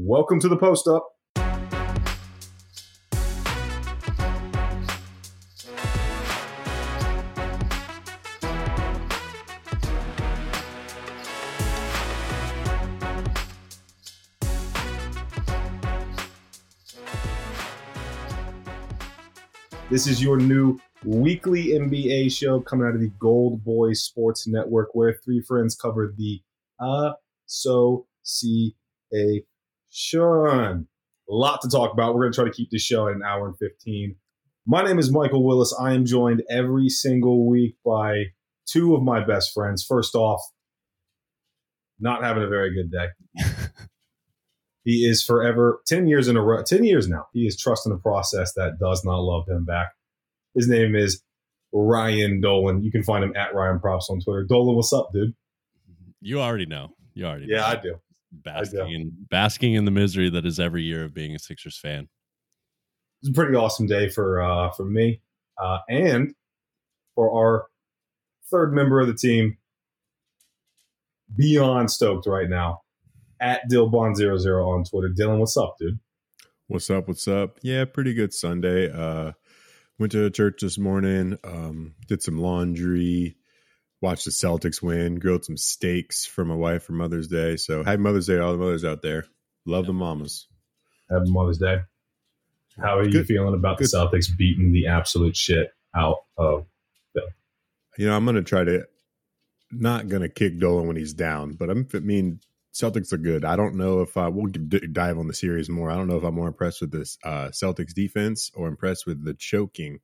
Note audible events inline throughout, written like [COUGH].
Welcome to the post up. This is your new weekly NBA show coming out of the Gold Boys Sports Network, where three friends cover the association. A lot to talk about. We're going to try to keep this show at an hour and 15. My name is Michael Willis. I am joined every single week by two of my best friends. First off, not having a very good day. [LAUGHS] he is forever 10 years in a row 10 years now he is trusting a process that does not love him back his name is ryan dolan you can find him at ryan props on twitter dolan what's up dude You already know. You already yeah know. i do basking in basking in the misery that is every year of being a Sixers fan. it's a pretty awesome day for uh for me uh and for our third member of the team beyond stoked right now at dillbond00 on twitter dylan what's up dude What's up? What's up? Yeah, pretty good Sunday. Uh went to church this morning, um, did some laundry, watched the Celtics win, grilled some steaks for my wife for Mother's Day. So happy Mother's Day to all the mothers out there. Love the mamas. Happy Mother's Day. How are you feeling about Good. the Celtics beating the absolute shit out of? Bill? You know, I'm gonna try to not gonna kick Dolan when he's down, but I'm I mean Celtics are good. I don't know if I we'll dive on the series more. I don't know if I'm more impressed with this uh, Celtics defense or impressed with the choking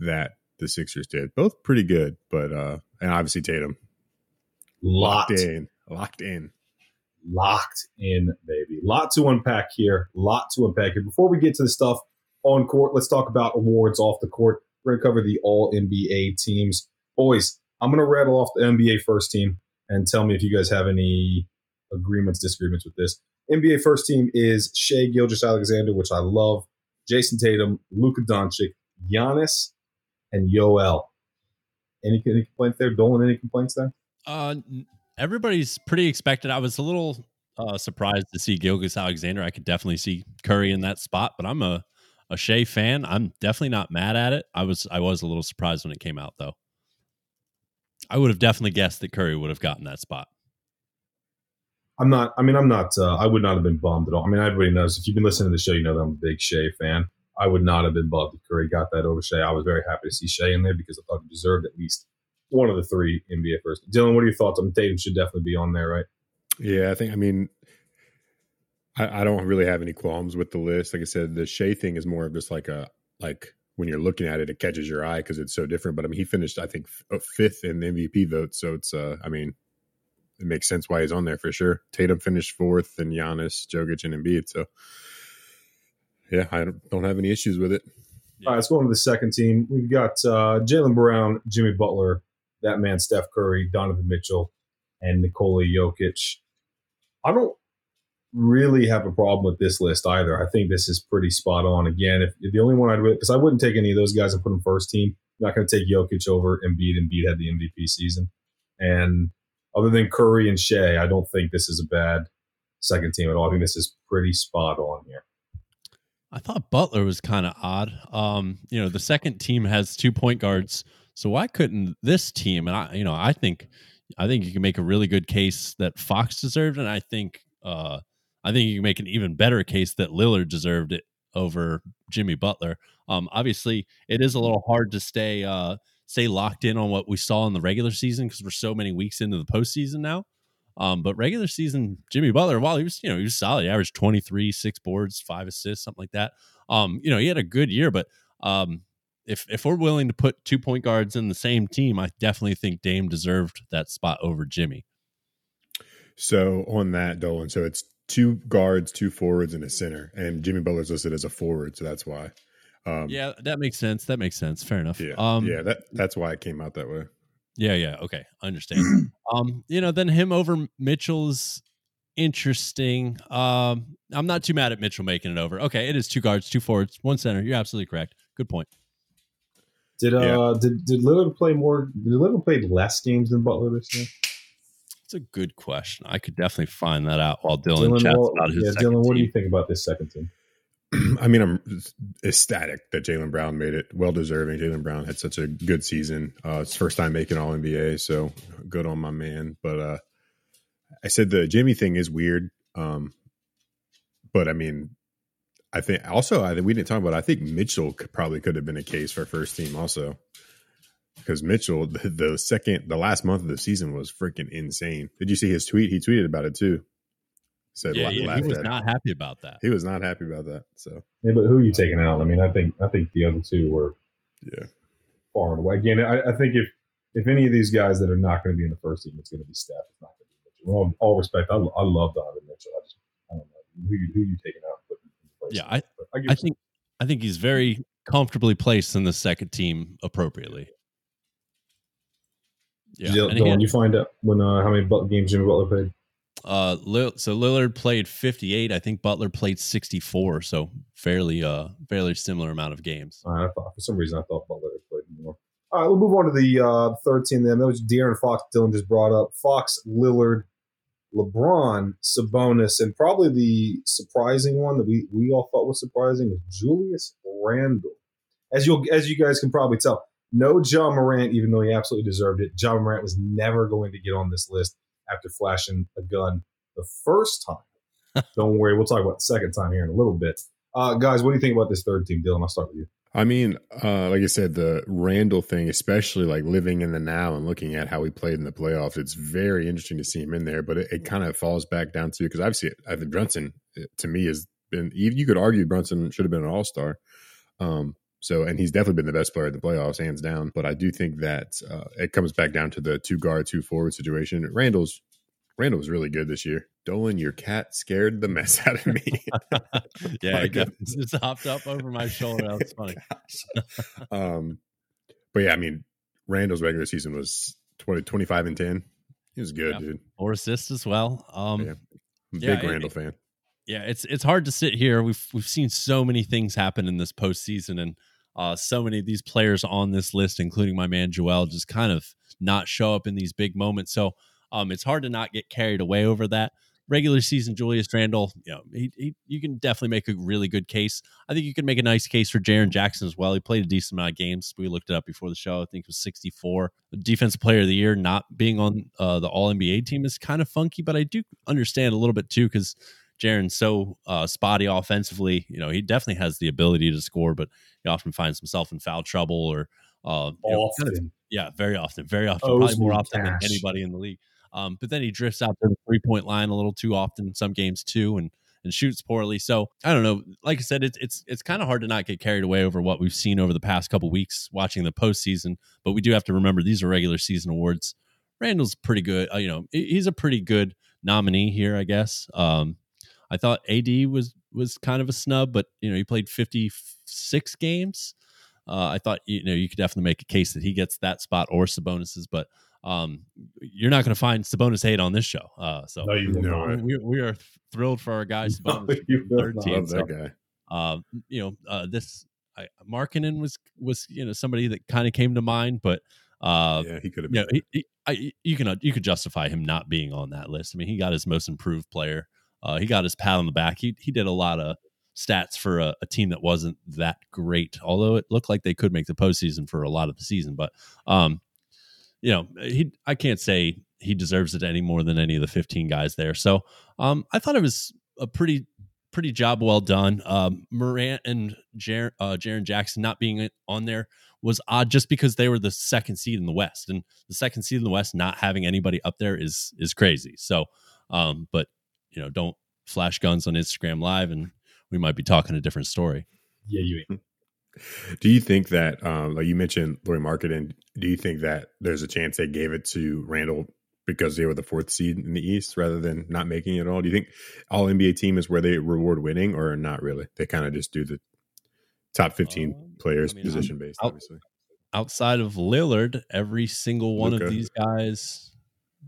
that the Sixers did. Both pretty good, but uh and obviously Tatum Locked, locked in, locked in. locked in, baby. Lot to unpack here. Lot to unpack here. Before we get to the stuff on court, let's talk about awards off the court. We're gonna cover the All NBA teams. Boys, I'm gonna rattle off the NBA first team and tell me if you guys have any agreements, disagreements with this. NBA first team is Shai Gilgeous-Alexander, which I love. Jayson Tatum, Luka Doncic, Giannis, and Yoel. Any, any complaints there? Dolan, any complaints there? Uh, everybody's pretty expected. I was a little uh, surprised to see Gilgeous-Alexander. I could definitely see Curry in that spot, but I'm a a Shai fan. I'm definitely not mad at it. I was I was a little surprised when it came out though. I would have definitely guessed that Curry would have gotten that spot. I'm not. I mean, I'm not. Uh, I would not have been bummed at all. I mean, everybody knows. If you've been listening to the show, you know that I'm a big Shai fan. I would not have been bummed if Curry got that over Shai. I was very happy to see Shai in there because I thought he deserved at least one of the three NBA first. Dylan, what are your thoughts? Mean, Tatum should definitely be on there, right? Yeah, I think. I mean, I, I don't really have any qualms with the list. Like I said, the Shai thing is more of just like a like when you're looking at it, it catches your eye because it's so different. But I mean, he finished, I think, uh, fifth in the MVP vote, so it's. uh I mean, it makes sense why he's on there for sure. Tatum finished fourth, and Giannis, Jokic, and Embiid. So, yeah, I don't, don't have any issues with it. All right, let's go on to the second team. We've got uh, Jaylen Brown, Jimmy Butler, that man Steph Curry, Donovan Mitchell, and Nikola Jokic. I don't really have a problem with this list either. I think this is pretty spot on. Again, if, if the only one I'd because I wouldn't take any of those guys and put them first team. I'm not going to take Jokic over Embiid. Embiid had the MVP season, and other than Curry and Shai, I don't think this is a bad second team at all. I think this is pretty spot on here. I thought Butler was kind of odd. Um, you know, the second team has two point guards, so why couldn't this team? And I, you know, I think, I think you can make a really good case that Fox deserved, and I think, uh, I think you can make an even better case that Lillard deserved it over Jimmy Butler. Um, obviously, it is a little hard to stay uh stay locked in on what we saw in the regular season because we're so many weeks into the postseason now. Um, but regular season, Jimmy Butler, while he was, you know, he was solid, he averaged 23, six boards, five assists, something like that. Um, you know, he had a good year, but um, if if we're willing to put two point guards in the same team, I definitely think Dame deserved that spot over Jimmy. So on that, Dolan, so it's two guards, two forwards, and a center, and Jimmy Butler's listed as a forward, so that's why. Um, Yeah, that makes sense. That makes sense. Fair enough. yeah, Um, yeah. That that's why it came out that way. Yeah, yeah. Okay. I understand. [CLEARS THROAT] um, you know, then him over Mitchell's interesting. Um, I'm not too mad at Mitchell making it over. Okay, it is two guards, two forwards, one center. You're absolutely correct. Good point. Did uh Yeah. did did Lillard play more? Did Lillard play less games than Butler this year? That's a good question. I could definitely find that out while Dylan, Dylan chats well, about his. Yeah, Dylan, what do you think about this second team? I mean, I'm ecstatic that Jaylen Brown made it. Well deserving. Jaylen Brown had such a good season. Uh, it's first time making All NBA, so good on my man. But uh, I said the Jimmy thing is weird. Um, but I mean, I think also I we didn't talk about. I think Mitchell could, probably could have been a case for first team also because Mitchell the, the, second the last month of the season was freaking insane. Did you see his tweet? He tweeted about it too. Said yeah, yeah he was not happy about that. He was not happy about that. So yeah, but who are you taking out? I mean, I think I think the other two were yeah far and away. Again, I, I think if if any of these guys that are not going to be in the first team, it's going to be Steph. It's not going to be Mitchell. With all, all respect, I, I love Donovan Mitchell. I just I don't know who you, who you taking out. Yeah, I I, I think I think he's very comfortably placed in the second team appropriately. Yeah, Dylan, you find out when uh, how many games Jimmy Butler played? Uh, so Lillard played 58. I think Butler played 64. So fairly, uh, fairly similar amount of games. I thought for some reason I thought Butler played more. All right, we'll move on to the uh, third team. Then that was De'Aaron Fox. Dylan just brought up Fox, Lillard, LeBron, Sabonis, and probably the surprising one that we we all thought was surprising was Julius Randle. As you as you guys can probably tell, no Ja Morant, even though he absolutely deserved it. Ja Morant was never going to get on this list after flashing a gun the first time. [LAUGHS] Don't worry, we'll talk about the second time here in a little bit. Uh, guys, what do you think about this third team, Dylan? I'll start with you. I mean, uh, like I said, the Randle thing, especially like living in the now and looking at how he played in the playoffs, it's very interesting to see him in there. But it, it kind of falls back down to because I've seen it. I think Brunson to me has been. You could argue Brunson should have been an All Star. Um, so, and he's definitely been the best player in the playoffs, hands down. But I do think that uh, it comes back down to the two guard, two forward situation. Randle's Randle was really good this year. Dolan, your cat scared the mess out of me. [LAUGHS] yeah, [LAUGHS] he just hopped up over my shoulder. That was [LAUGHS] funny. um, but yeah, I mean, Randle's regular season was 20, 25 and 10. He was good, yeah. dude. Four assists as well. Um, yeah. Big Randle it, fan. Yeah, it's it's hard to sit here. We've we've seen so many things happen in this postseason, and uh, so many of these players on this list, including my man Joel, just kind of not show up in these big moments. So um, it's hard to not get carried away over that. Regular season Julius Randle, you know, he, he, you can definitely make a really good case. I think you can make a nice case for Jaren Jackson as well. He played a decent amount of games. We looked it up before the show. I think it was 64. The defensive player of the year not being on uh, the All NBA team is kind of funky, but I do understand a little bit too because Jaren's so uh, spotty offensively. You know, he definitely has the ability to score, but he often finds himself in foul trouble or uh. Know, kind of, yeah, very often, very often, oh, probably more often than anybody in the league. Um, but then he drifts out to the three point line a little too often in some games too, and and shoots poorly. So I don't know. Like I said, it's it's it's kind of hard to not get carried away over what we've seen over the past couple weeks watching the postseason. But we do have to remember these are regular season awards. Randle's pretty good. Uh, you know, he's a pretty good nominee here, I guess. Um, I thought AD was was kind of a snub, but you know he played 56 games. Uh, I thought you know you could definitely make a case that he gets that spot or Sabonis's, but um, you're not going to find Sabonis hate on this show. Uh, so no, you know, we, we are thrilled for our guys. [LAUGHS] Sabonis no, 13, love so, that guy. Uh, you know, uh, this I, Markkanen was was you know somebody that kind of came to mind, but uh, yeah, he could have. You, know, he, he, I, you can you could justify him not being on that list. I mean, he got his most improved player. Uh, he got his pat on the back. He he did a lot of stats for a, a, team that wasn't that great, although it looked like they could make the postseason for a lot of the season. But um, you know, he I can't say he deserves it any more than any of the 15 guys there. So um, I thought it was a pretty pretty job well done. Um, Morant and uh, Jaren Jackson not being on there was odd just because they were the second seed in the West, and the second seed in the West not having anybody up there is is crazy. So, um, but you know, don't flash guns on Instagram Live, and we might be talking a different story. Yeah, you. [LAUGHS] Do you think that, um, like you mentioned, Lauri Markkanen, do you think that there's a chance they gave it to Randle because they were the fourth seed in the East rather than not making it at all? Do you think all NBA team is where they reward winning or not really? They kind of just do the top 15 um, players I mean, position based, out, obviously. Outside of Lillard, every single one Luka. of these guys.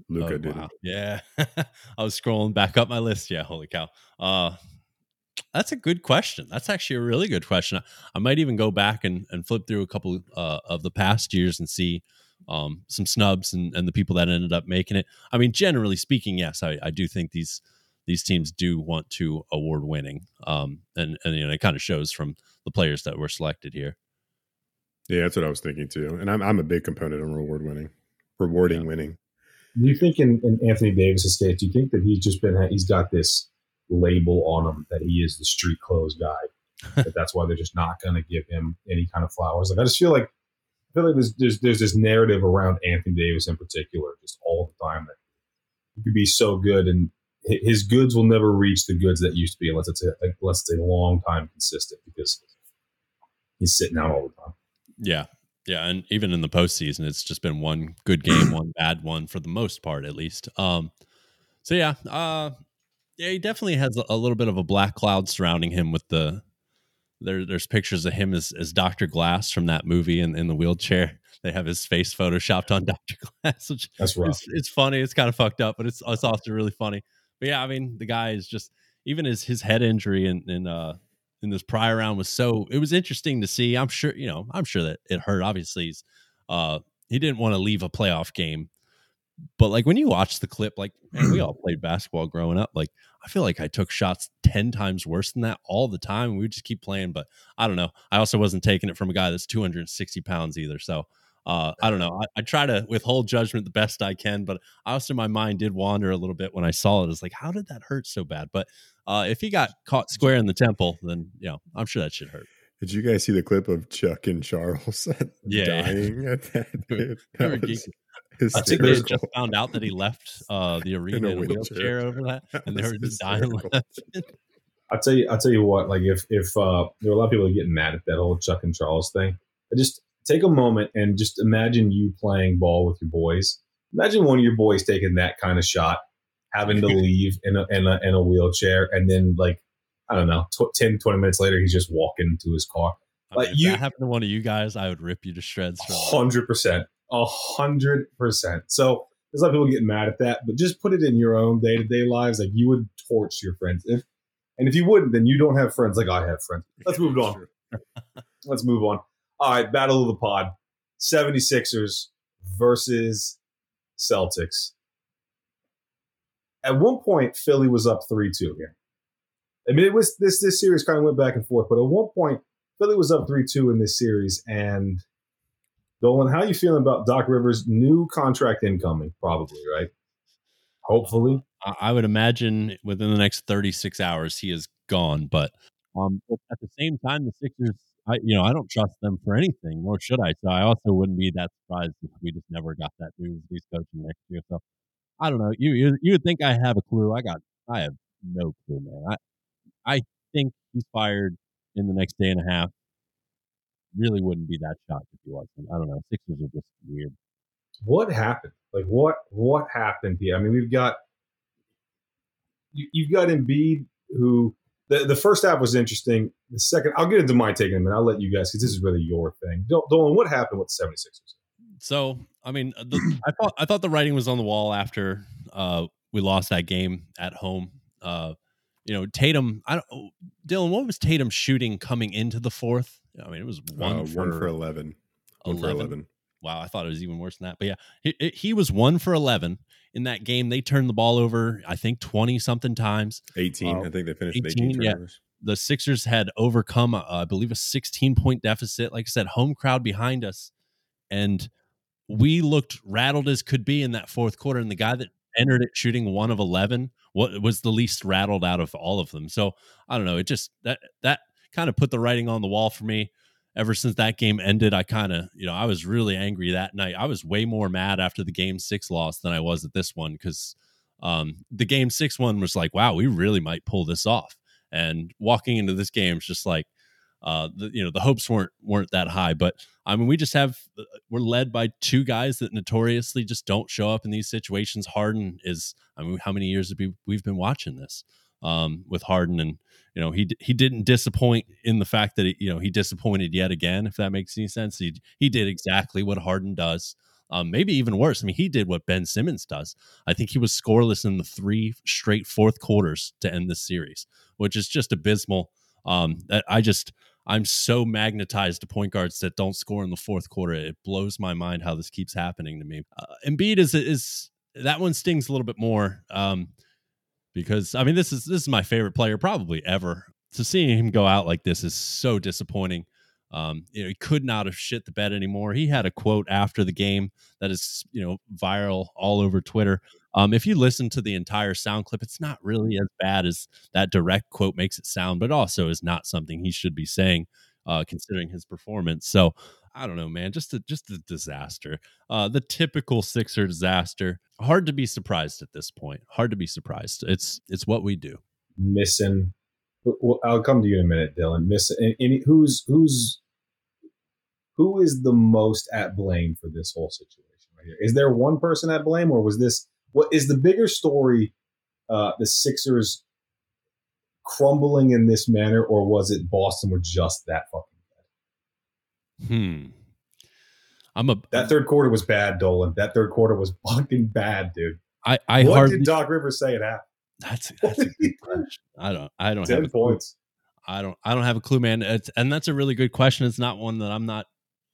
Luka oh, did wow. Yeah. [LAUGHS] I was scrolling back up my list. Yeah. Holy cow. Uh, that's a good question. That's actually a really good question. I might even go back and, and flip through a couple uh, of the past years and see um, some snubs and, and the people that ended up making it. I mean, generally speaking, yes, I, I do think these these teams do want to award winning, um, and and you know it kind of shows from the players that were selected here. Yeah, that's what I was thinking too. And I'm I'm a big component on reward winning, rewarding yeah. winning. Do you think in, in Anthony Davis's case, do you think that he's just been he's got this label on him that he is the street clothes guy? [LAUGHS] that that's why they're just not going to give him any kind of flowers. Like I just feel like I feel like there's, there's there's this narrative around Anthony Davis in particular, just all the time that he could be so good and his goods will never reach the goods that used to be unless it's a, unless it's a long time consistent because he's sitting out all the time. Yeah, yeah, and even in the postseason, it's just been one good game, one [CLEARS THROAT] bad one for the most part, at least. Um, so yeah, uh, yeah, he definitely has a, little bit of a black cloud surrounding him with the. There, there's pictures of him as, as Dr. Glass from that movie in, in the wheelchair. [LAUGHS] They have his face photoshopped on [LAUGHS] Dr. Glass, which that's rough. It's, it's funny. It's kind of fucked up, but it's it's also really funny. But yeah, I mean, the guy is just even his his head injury and in, in uh in this prior round was so it was interesting to see. I'm sure, you know, I'm sure that it hurt. Obviously, he's, uh, he didn't want to leave a playoff game. But like when you watch the clip, like man, we all [CLEARS THROAT] played basketball growing up. Like I feel like I took shots ten times worse than that all the time. We would just keep playing, but I don't know. I also wasn't taking it from a guy that's 260 pounds either. So uh, I don't know. I, I, try to withhold judgment the best I can, but I also my mind did wander a little bit when I saw it. It's like, how did that hurt so bad? But uh, if he got caught square in the temple, then you know, I'm sure that should hurt. Did you guys see the clip of Chuck and Charles [LAUGHS] yeah, dying at that? [LAUGHS] that I think they had just found out that he left uh, the arena in a, in a wheelchair. wheelchair. over that, [LAUGHS] and they were just dying. I'll tell you. I'll tell you what. Like if if uh, there were a lot of people getting mad at that whole Chuck and Charles thing, I just take a moment and just imagine you playing ball with your boys. Imagine one of your boys taking that kind of shot, having to [LAUGHS] leave in a, in a, in a wheelchair, and then like I don't know, t- 10, 20 minutes later, he's just walking to his car. like if you, that happened to one of you guys, I would rip you to shreds. Hundred percent, a hundred percent. So there's a lot of people getting mad at that, but just put it in your own day to day lives. Like you would torch your friends, if and if you wouldn't, then you don't have friends like I have friends. [LAUGHS] [LAUGHS] Let's move on. Let's move on. All right, battle of the pod 76ers versus Celtics. At one point, Philly was up 3 2 again. I mean, it was this this series kind of went back and forth, but at one point, Philly was up 3 2 in this series. And Dolan, how are you feeling about Doc Rivers' new contract incoming? Probably, right? Hopefully. I would imagine within the next 36 hours, he is gone. But um, at the same time, the Sixers I you know I don't trust them for anything, nor should I. So I also wouldn't be that surprised if we just never got that news he's coaching next year. So I don't know. You you you would think I have a clue. I got I have no clue, man. I I think he's fired in the next day and a half. Really wouldn't be that shocked if he wasn't. I don't know. Sixers are just weird. What happened? Like what what happened here? I mean, we've got you, you've got Embiid who the, the first half was interesting. The second, I'll get into my take in a minute. I'll let you guys because this is really your thing. Dolan, what happened with the 76ers? So, I mean, the, I thought I thought the writing was on the wall after uh, we lost that game at home. Uh, you know, Tatum. I don't, oh, Dylan. What was Tatum shooting coming into the fourth? I mean, it was one, uh, for, one for 11. 11. One for 11. Wow, I thought it was even worse than that. But yeah, he, he was one for 11 in that game. They turned the ball over, I think, 20 something times. 18. Uh, I think they finished 18, 18 yeah. The Sixers had overcome, uh, I believe, a 16 point deficit. Like I said, home crowd behind us. And we looked rattled as could be in that fourth quarter. And the guy that entered it shooting one of 11 what was the least rattled out of all of them. So I don't know. It just, that, that kind of put the writing on the wall for me ever since that game ended, I kind of, you know, I was really angry that night. I was way more mad after the game six loss than I was at this one because um, the game six one was like, wow, we really might pull this off. And walking into this game is just like, uh, the, you know, the hopes weren't weren't that high, but I mean, we just have uh, we're led by two guys that notoriously just don't show up in these situations. Harden is, I mean, how many years have we we've been watching this um, with Harden and you know he he didn't disappoint in the fact that he, you know he disappointed yet again if that makes any sense. He he did exactly what Harden does um, maybe even worse. I mean he did what Ben Simmons does. I think he was scoreless in the three straight fourth quarters to end this series which is just abysmal. Um, I just I'm so magnetized to point guards that don't score in the fourth quarter. It blows my mind how this keeps happening to me. Uh, Embiid is is that one stings a little bit more. Um, because I mean this is this is my favorite player probably ever. To seeing him go out like this is so disappointing. Um, you know, he could not have shit the bed anymore. He had a quote after the game that is, you know, viral all over Twitter. Um, if you listen to the entire sound clip, it's not really as bad as that direct quote makes it sound, but also is not something he should be saying, uh, considering his performance. So I don't know, man, just a just a disaster. Uh, the typical Sixer disaster. Hard to be surprised at this point. Hard to be surprised. It's it's what we do. Missing. Well, I'll come to you in a minute, Dylan. Missing. Any who's who's who is the most at blame for this whole situation right here? Is there one person at blame, or was this what is the bigger story? Uh, the Sixers crumbling in this manner, or was it Boston were just that fucking? Hmm. I'm a that third quarter was bad, Dolan. That third quarter was fucking bad, dude. I, I what hardly, did Doc Rivers say it happened? That's [LAUGHS] that's a good question. I don't I don't ten have points. I don't I don't have a clue, man. It's, and that's a really good question. It's not one that I'm not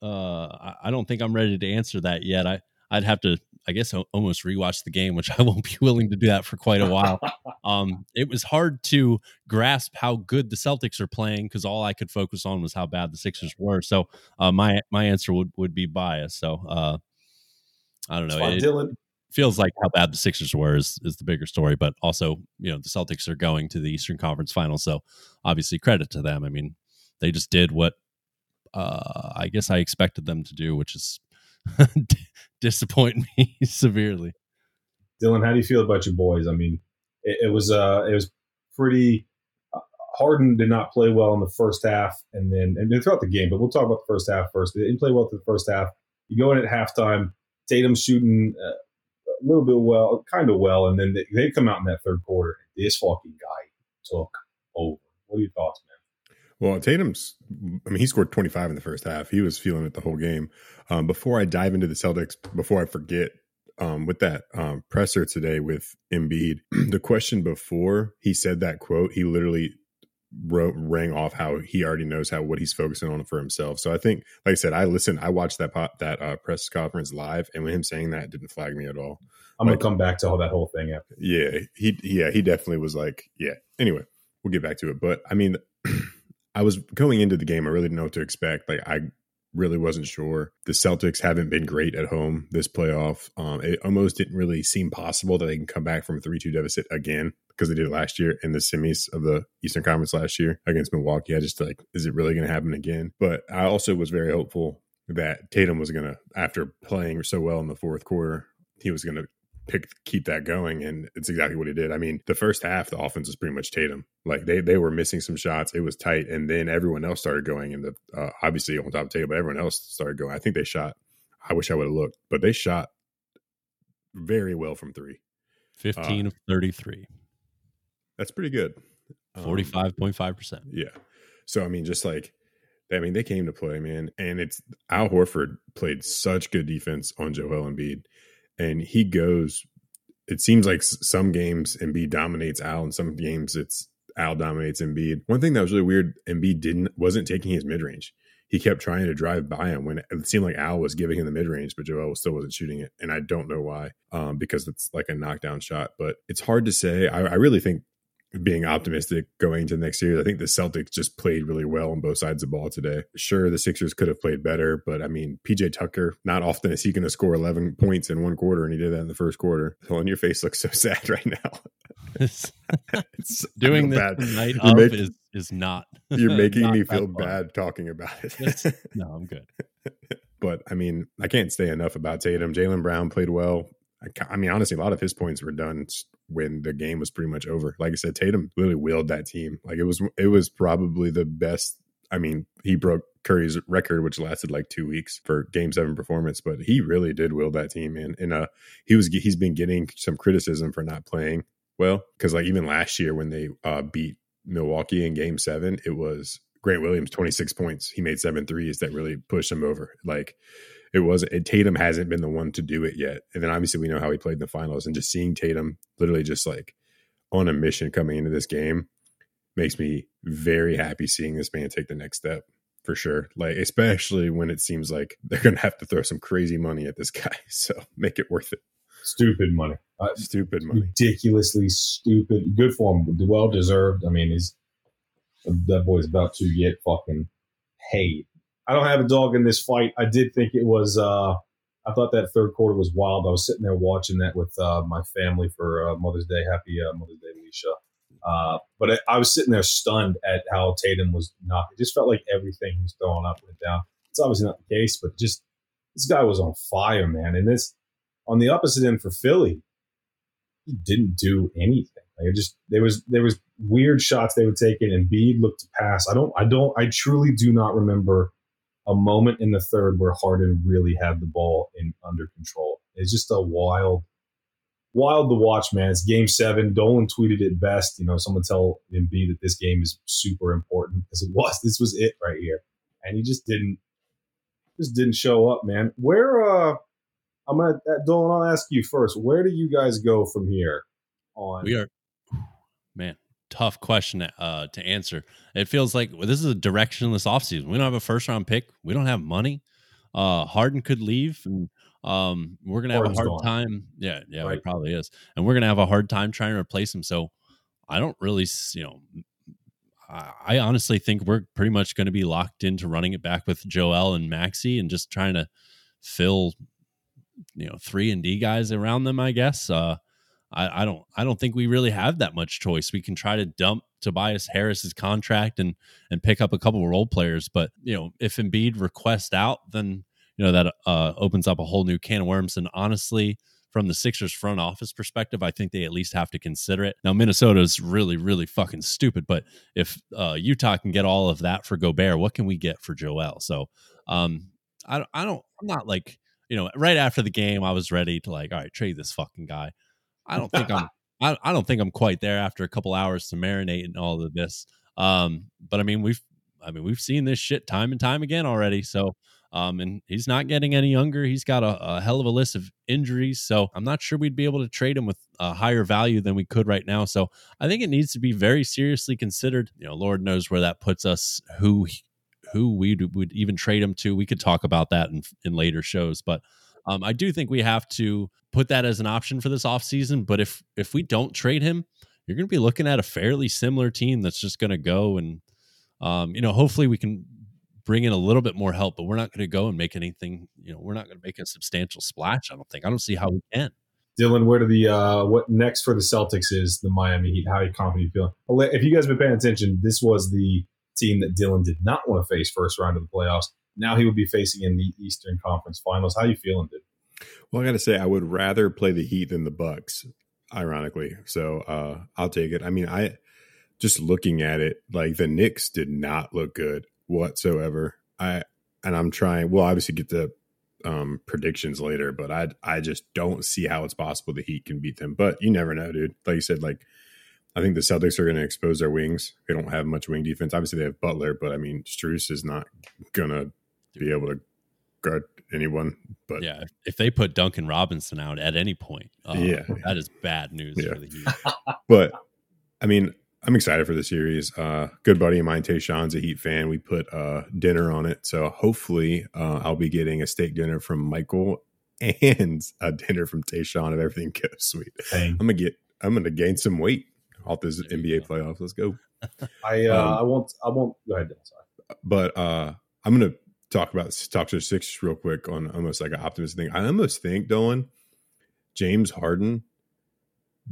uh, I, I don't think I'm ready to answer that yet. I I'd have to, I guess, almost rewatch the game, which I won't be willing to do that for quite a while. [LAUGHS] um, it was hard to grasp how good the Celtics are playing because all I could focus on was how bad the Sixers were. So uh, my my answer would would be biased. So uh, I don't know. It, Dylan. Feels like how bad the Sixers were is, is the bigger story, but also you know the Celtics are going to the Eastern Conference Finals, so obviously credit to them. I mean, they just did what uh, I guess I expected them to do, which is [LAUGHS] disappoint [LAUGHS] me severely. Dylan, how do you feel about your boys? I mean, it, it was uh, it was pretty. Uh, Harden did not play well in the first half, and then and then throughout the game. But we'll talk about the first half first. They didn't play well through the first half. You go in at halftime. Tatum shooting uh, a little bit well, kind of well, and then they, they come out in that third quarter. This fucking guy took over. What are your thoughts, man? Well, Tatum's, I mean, he scored 25 in the first half. He was feeling it the whole game. Um, before I dive into the Celtics, before I forget, um, with that um, presser today with Embiid, [CLEARS THROAT] the question before he said that quote, he literally wrote rang off how he already knows how what he's focusing on for himself. So I think, like I said, I listened, I watched that pot, that uh, press conference live, and with him saying that, didn't flag me at all. I'm like, gonna come back to all that whole thing after. Yeah, he yeah he definitely was like yeah. Anyway, we'll get back to it, but I mean. I was going into the game, I really didn't know what to expect. Like I really wasn't sure. The Celtics haven't been great at home this playoff. Um, it almost didn't really seem possible that they can come back from a 3 2 deficit again because they did it last year in the semis of the Eastern Conference last year against Milwaukee. I just like, is it really going to happen again? But I also was very hopeful that Tatum was going to, after playing so well in the fourth quarter, he was going to pick keep that going and it's exactly what he did. I mean, the first half the offense was pretty much Tatum. Like they they were missing some shots. It was tight and then everyone else started going and the uh, obviously on top of Tatum, but everyone else started going. I think they shot I wish I would have looked, but they shot very well from 3. 15 uh, of 33. That's pretty good. 45.5%. Um, yeah. So I mean just like I mean, they came to play, man, and it's Al Horford played such good defense on Joel Embiid and he goes. It seems like some games Embiid dominates Al, and some games it's Al dominates Embiid. One thing that was really weird, Embiid didn't wasn't taking his mid range. He kept trying to drive by him when it seemed like Al was giving him the mid range, but Joel still wasn't shooting it, and I don't know why, um, because it's like a knockdown shot. But it's hard to say. I, I really think being optimistic going into next series. I think the Celtics just played really well on both sides of the ball today. Sure, the Sixers could have played better, but I mean, PJ Tucker, not often is he going to score 11 points in one quarter, and he did that in the first quarter. So, and your face looks so [LAUGHS] sad right now. [LAUGHS] it's, Doing bad. night of make, is, is not. [LAUGHS] You're making not me feel bad talking about it. no, I'm good. but I mean, I can't say enough about Tatum. Jaylen Brown played well. I, I mean, honestly, a lot of his points were done when the game was pretty much over. Like I said, Tatum really willed that team. Like it was, it was probably the best. I mean, he broke Curry's record, which lasted like two weeks for Game Seven performance, but he really did will that team. And and uh, he was he's been getting some criticism for not playing well because like even last year when they uh, beat Milwaukee in Game Seven, it was Grant Williams twenty six points. He made seven threes that really pushed him over. Like it was it, Tatum hasn't been the one to do it yet. And then obviously we know how he played in the finals and just seeing Tatum literally just like on a mission coming into this game. makes me very happy seeing this man take the next step for sure. Like especially when it seems like they're going to have to throw some crazy money at this [LAUGHS] guy. So make it worth it. Stupid money. Uh, Stupid money. ridiculously stupid. Good for him. Well deserved. I mean, he's that boy's about to get fucking paid. I don't have a dog in this fight. I did think it was. uh I thought that third quarter was wild. I was sitting there watching that with uh, my family for uh, Mother's Day. Happy uh, Mother's Day, Alicia. Uh, but I, I, was sitting there stunned at how Tatum was not. It just felt like everything he was throwing up went down. It's obviously not the case, but just this guy was on fire, man. And this on the opposite end for Philly, he didn't do anything. Like it just there was there was weird shots they were taking, and Bede looked to pass. I don't I don't I truly do not remember a moment in the third where Harden really had the ball in under control. It's just a wild, wild to watch, man. It's game seven. Dolan tweeted it best. You know, someone tell Embiid that this game is super important because it was. This was it right here, and he just didn't, just didn't show up, man. Where? uh I'm gonna uh, Dolan. I'll ask you first. Where do you guys go from here? On we are, man tough question uh, to answer. It feels like well, this is a directionless offseason. We don't have a first round pick. We don't have money. Uh, Harden could leave, and um, we're gonna have Harden's a hard gone. time. Yeah, yeah, right. it probably is, and we're gonna have a hard time trying to replace him. So I don't really, you know, I, I honestly think we're pretty much going to be locked into running it back with Joel and Maxey, and just trying to fill, you know, three and D guys around them. I guess. Uh, I, I don't I don't think we really have that much choice. We can try to dump Tobias Harris's contract and and pick up a couple of role players, but you know if Embiid requests out, then you know that uh, opens up a whole new can of worms. And honestly, from the Sixers front office perspective, I think they at least have to consider it. Now, Minnesota's really, really fucking stupid, but if uh, Utah can get all of that for Gobert, what can we get for Joel? So, um, I, I don't, I'm not like, you know, right after the game, I was ready to like, all right, trade this fucking guy. I don't think I'm [LAUGHS] I, I don't think I'm quite there after a couple hours to marinate and all of this. Um, but I mean we've I mean we've seen this shit time and time again already. So um, and he's not getting any younger. He's got a, a, hell of a list of injuries. So I'm not sure we'd be able to trade him with a higher value than we could right now. So I think it needs to be very seriously considered. You know, Lord knows where that puts us. Who who we would even trade him to? We could talk about that in, in later shows, but um, I do think we have to put that as an option for this offseason. But if if we don't trade him, you're going to be looking at a fairly similar team that's just going to go and, um, you know, hopefully we can bring in a little bit more help, but we're not going to go and make anything, you know, we're not going to make a substantial splash. I don't think. I don't see how we can. Dylan, where do the uh, what next for the Celtics is the Miami Heat? How are you confident you feel? If you guys have been paying attention, this was the team that Dylan did not want to face first round of the playoffs. Now he would be facing in the Eastern Conference Finals. How you feeling, dude? Well, I got to say, I would rather play the Heat than the Bucks. Ironically, so uh, I'll take it. I mean, I just looking at it, like the Knicks did not look good whatsoever. I and I'm trying. We'll obviously get the um, predictions later, but I I just don't see how it's possible the Heat can beat them. But you never know, dude. Like you said, like I think the Celtics are going to expose their wings. They don't have much wing defense. Obviously, they have Butler, but I mean, Strus is not going to be able to guard anyone. But yeah, if they put Duncan Robinson out at any point, uh, yeah, that is bad news yeah. for the Heat. [LAUGHS] but I mean, I'm excited for the series. Uh, good buddy of mine, Tayshawn's a Heat fan. We put uh, dinner on it, so hopefully, uh, I'll be getting a steak dinner from Michael and a dinner from Tayshawn if everything [LAUGHS] goes sweet. Dang. I'm gonna get. I'm gonna gain some weight off this NBA playoffs. Let's go. I uh, um, I won't. I won't. Go ahead. Sorry. But uh, I'm gonna talk about talk to the six real quick on almost like an optimistic thing. I almost think Dolan James Harden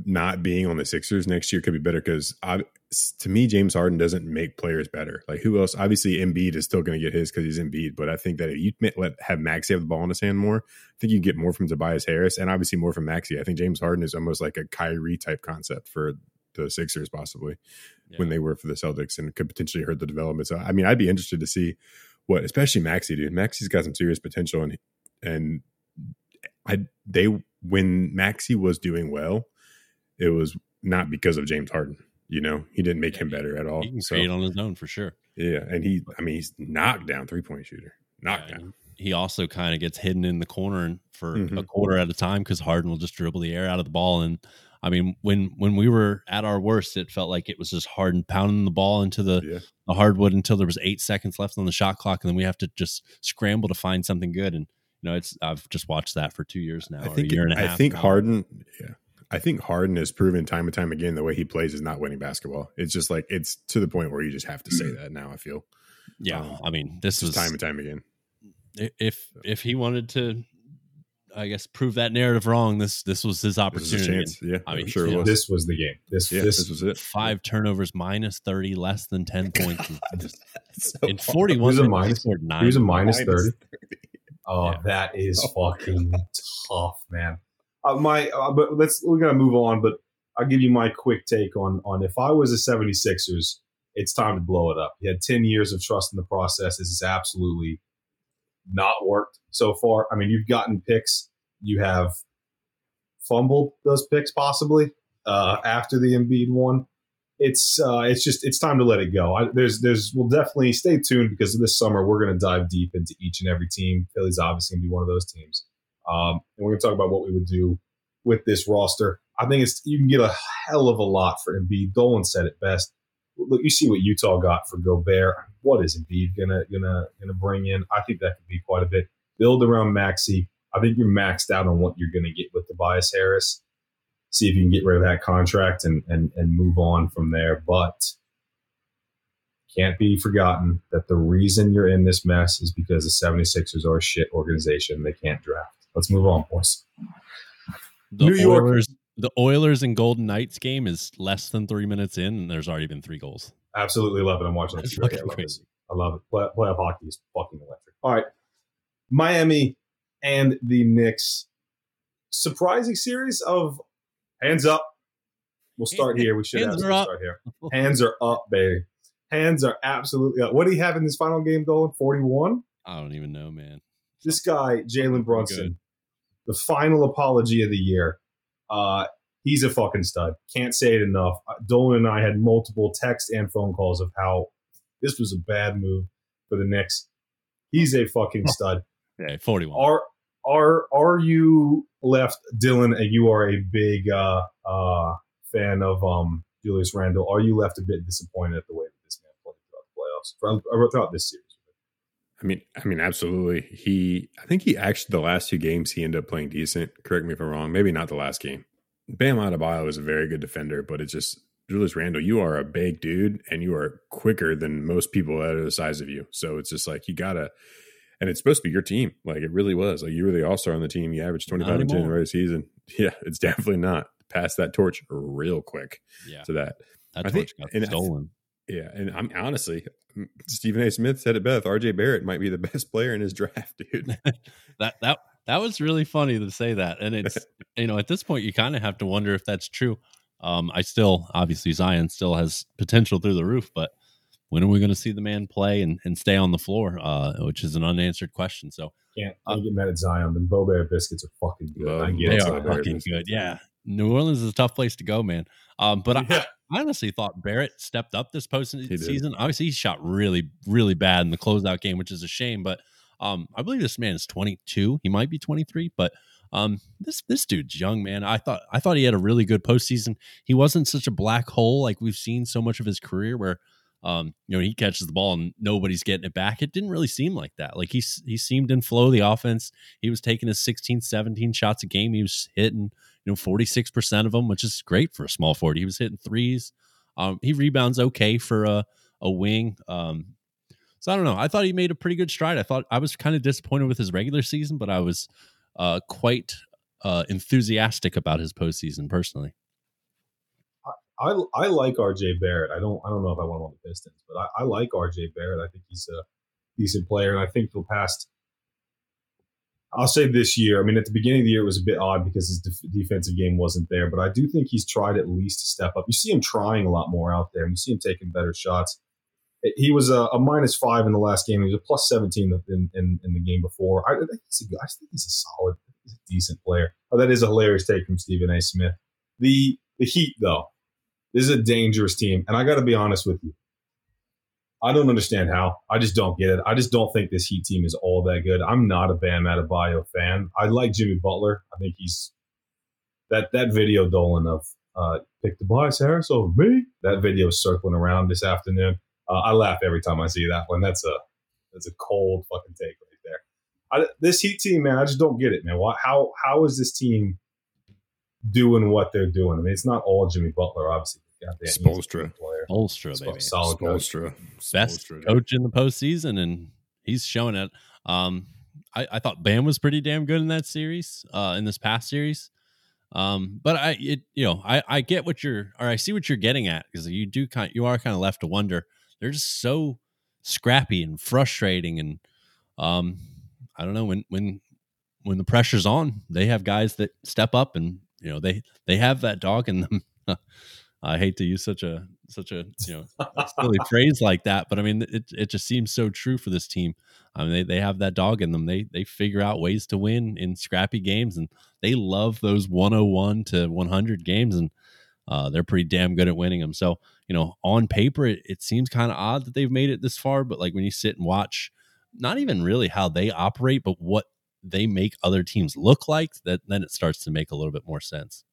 not being on the Sixers next year could be better because to me James Harden doesn't make players better. Like who else? Obviously Embiid is still going to get his because he's Embiid, but I think that if you let have Maxey have the ball in his hand more, I think you get more from Tobias Harris and obviously more from Maxey. I think James Harden is almost like a Kyrie type concept for the Sixers possibly yeah. when they were for the Celtics and could potentially hurt the development. So I mean, I'd be interested to see what especially Maxey, dude. Maxey's got some serious potential, and and I they when Maxey was doing well, it was not because of James Harden. You know, he didn't make him better at all. He can so, create on his own for sure. Yeah, and he, I mean, he's knocked down three point shooter, knocked yeah, down. He also kind of gets hidden in the corner for mm-hmm. a quarter at a time because Harden will just dribble the air out of the ball, and I mean, when when we were at our worst, it felt like it was just hard and pounding the ball into the, Yeah. the hardwood until there was eight seconds left on the shot clock, and then we have to just scramble to find something good. And you know, it's I've just watched that for two years now, I or think a year and a half. I think now. Harden. Yeah, I think Harden has proven time and time again the way he plays is not winning basketball. It's just like it's to the point where you just have to say that now. I feel Yeah, um, I mean, this is time and time again. if if he wanted to, I guess prove that narrative wrong. This this was his opportunity. a chance. Yeah, I I mean, am sure yeah. it was. This was the game. This yeah, this, this was it. Five turnovers, minus thirty, less than ten [LAUGHS] points. Just- so In hard. forty one, He was a minutes, he minus- he was a minus Minus thirty. 30. Oh, Yeah. that is Oh, fucking tough, man. Uh, my, uh, but let's we're gonna move on. But I'll give you my quick take on on if I was a 76ers, it's time to blow it up. You had 10 years of trust in the process. This has absolutely not worked so far. I mean, you've gotten picks. You have fumbled those picks possibly uh, after the Embiid one. It's uh, it's just it's time to let it go. I, there's there's we'll definitely stay tuned because this summer we're going to dive deep into each and every team. Philly's obviously going to be one of those teams, um, and we're going to talk about what we would do with this roster. I think it's you can get a hell of a lot for Embiid. Dolan said it best. Look, you see what Utah got for Gobert. What is Embiid gonna gonna gonna bring in? I think that could be quite a bit. Build around Maxey. I think you're maxed out on what you're going to get with Tobias Harris. See if you can get rid of that contract and and and move on from there. But can't be forgotten that the reason you're in this mess is because the 76ers are a shit organization. They can't draft. Let's move on, boys. The New York- Oilers, the Oilers and Golden Knights game is less than three minutes in, and there's already been three goals. Absolutely love it. I'm watching It's this. I fucking love it. I love it. Play, playoff hockey is fucking electric. All right. Miami and the Knicks. Surprising series of hands up. We'll start here. We should Hands have are up. start here. Hands are up, baby. Hands are absolutely up. What do you have in this final game, Dolan? 41? I don't even know, man. This guy, Jalen good. Brunson, the final apology of the year. Uh, he's a fucking stud. Can't say it enough. Uh, Dolan and I had multiple text and phone calls of how this was a bad move for the Knicks. He's a fucking stud. Yeah, 41. Are are are you left, Dylan? And you are a big uh, uh, fan of um, Julius Randle. Are you left a bit disappointed at the way that this man played throughout the playoffs, throughout, this series? I mean, I mean, absolutely. He, I think he actually the last two games he ended up playing decent. Correct me if I'm wrong. Maybe not the last game. Bam Adebayo is a very good defender, but it's just Julius Randle. You are a big dude, and you are quicker than most people that are the size of you. So it's just like you gotta. And it's supposed to be your team. Like it really was. Like you were the all star on the team. You averaged 25 and 10 in the regular season. [LAUGHS] Yeah, it's definitely not. Pass that torch real quick yeah, to that. that I think- got and I stolen. Yeah, and I'm honestly, Stephen A. Smith said it best. R.J. Barrett might be the [LAUGHS] best player in his draft, dude. [LAUGHS] that that that was really funny to say that, and it's you know at this point you kind of have to wonder if that's true. Um, I still obviously Zion still has potential through the roof, but when are we going to see the man play and, and stay on the floor? Uh, which is an unanswered question. So Can't, can't get mad at Zion. The Bo Bear biscuits are fucking good. Love I get they it. are not fucking good. good. Yeah, New Orleans is a tough place to go, man. Um, but I, Yeah. I honestly thought Barrett stepped up this did. postseason. Obviously, he shot really, really bad in the closeout game, which is a shame. But um, I believe this man is 22. He might be 23, but um, this this dude's young, man. I thought I thought he had a really good postseason. He wasn't such a black hole like we've seen so much of his career, where um, you know, he catches the ball and nobody's getting it back. It didn't really seem like that. Like he he seemed in flow of the offense. He was taking his 16, 17 shots a game. He was hitting, you know, 46% of them, which is great for a small forward. He was hitting threes. Um, he rebounds okay for a, a wing. Um, so I don't know. I thought he made a pretty good stride. I thought I was kind of disappointed with his regular season, but I was uh, quite uh, enthusiastic about his postseason personally. I, I like RJ Barrett. I don't I don't know if I want him on the Pistons, but I, I like RJ Barrett. I think he's a decent player, and I think the past. I'll say this year. I mean, at the beginning of the year, it was a bit odd because his def- defensive game wasn't there, but I do think he's tried at least to step up. You see him trying a lot more out there, and you see him taking better shots. It- He was a, a minus five in the last game. He was a plus seventeen in, in, in the game before. I, I think he's a think he's a solid, he's a decent player. Oh, that is a hilarious take from Stephen A. Smith. The the Heat, though, this is a dangerous team, and I got to be honest with you. I don't understand how. I just don't get it. I just don't think this Heat team is all that good. I'm not a Bam Adebayo fan. I like Jimmy Butler. I think he's that that video Dolan of uh, pick Tobias Harris over me. That video is circling around this afternoon. Uh, I laugh every time I see that one. That's a that's a cold fucking take right there. I, this Heat team, man, I just don't get it, man. Why, how how is this team doing what they're doing? I mean, it's not all Jimmy Butler, obviously. Goddamn, Spoelstra, Spoelstra, baby, solid Spoelstra, best coach in the postseason, and he's showing it. Um, I, I thought Bam was pretty damn good in that series, uh, in this past series. Um, but I, it, you know, I, I get what you're, or I see what you're getting at because you do kind, you are kind of left to wonder. They're just so scrappy and frustrating, and um, I don't know when when when the pressure's on, they have guys that step up, and you know they they have that dog in them. [LAUGHS] I hate to use such a such a you know silly [LAUGHS] phrase like that, but I mean it it just seems so true for this team. I mean they, they have that dog in them. They they figure out ways to win in scrappy games, and they love those 101 to 100 games, and uh, they're pretty damn good at winning them. So you know on paper it, it seems kind of odd that they've made it this far, but like when you sit and watch, not even really how they operate, but what they make other teams look like, that then it starts to make a little bit more sense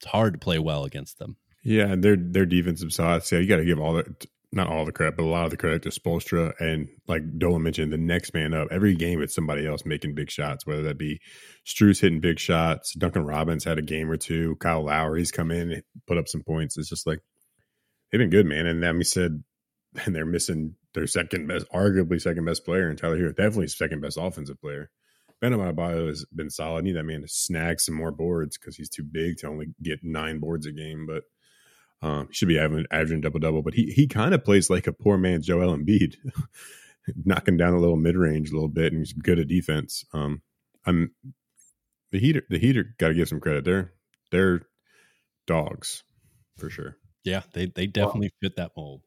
it's hard to play well against them. Yeah, and their their defensive sides. Yeah, you got to give all the not all the credit, but a lot of the credit to Spoelstra and like Dolan mentioned, the next man up. Every game, it's somebody else making big shots, whether that be Strus hitting big shots, Duncan Robinson had a game or two, Kyle Lowry's come in, put up some points. It's just like they've been good, man. And then we said, and they're missing their second best, arguably second best player, and Tyler Herro, definitely second best offensive player. Bam Adebayo has been solid. I need that man to snag some more boards because he's too big to only get nine boards a game. But um, he should be averaging, averaging double double. But he he kind of plays like a poor man's Joel Embiid, [LAUGHS] knocking down a little mid range a little bit, and he's good at defense. Um, I'm the heater. The heater got to give some credit. They're they're dogs for sure. Yeah, they they definitely fit that mold.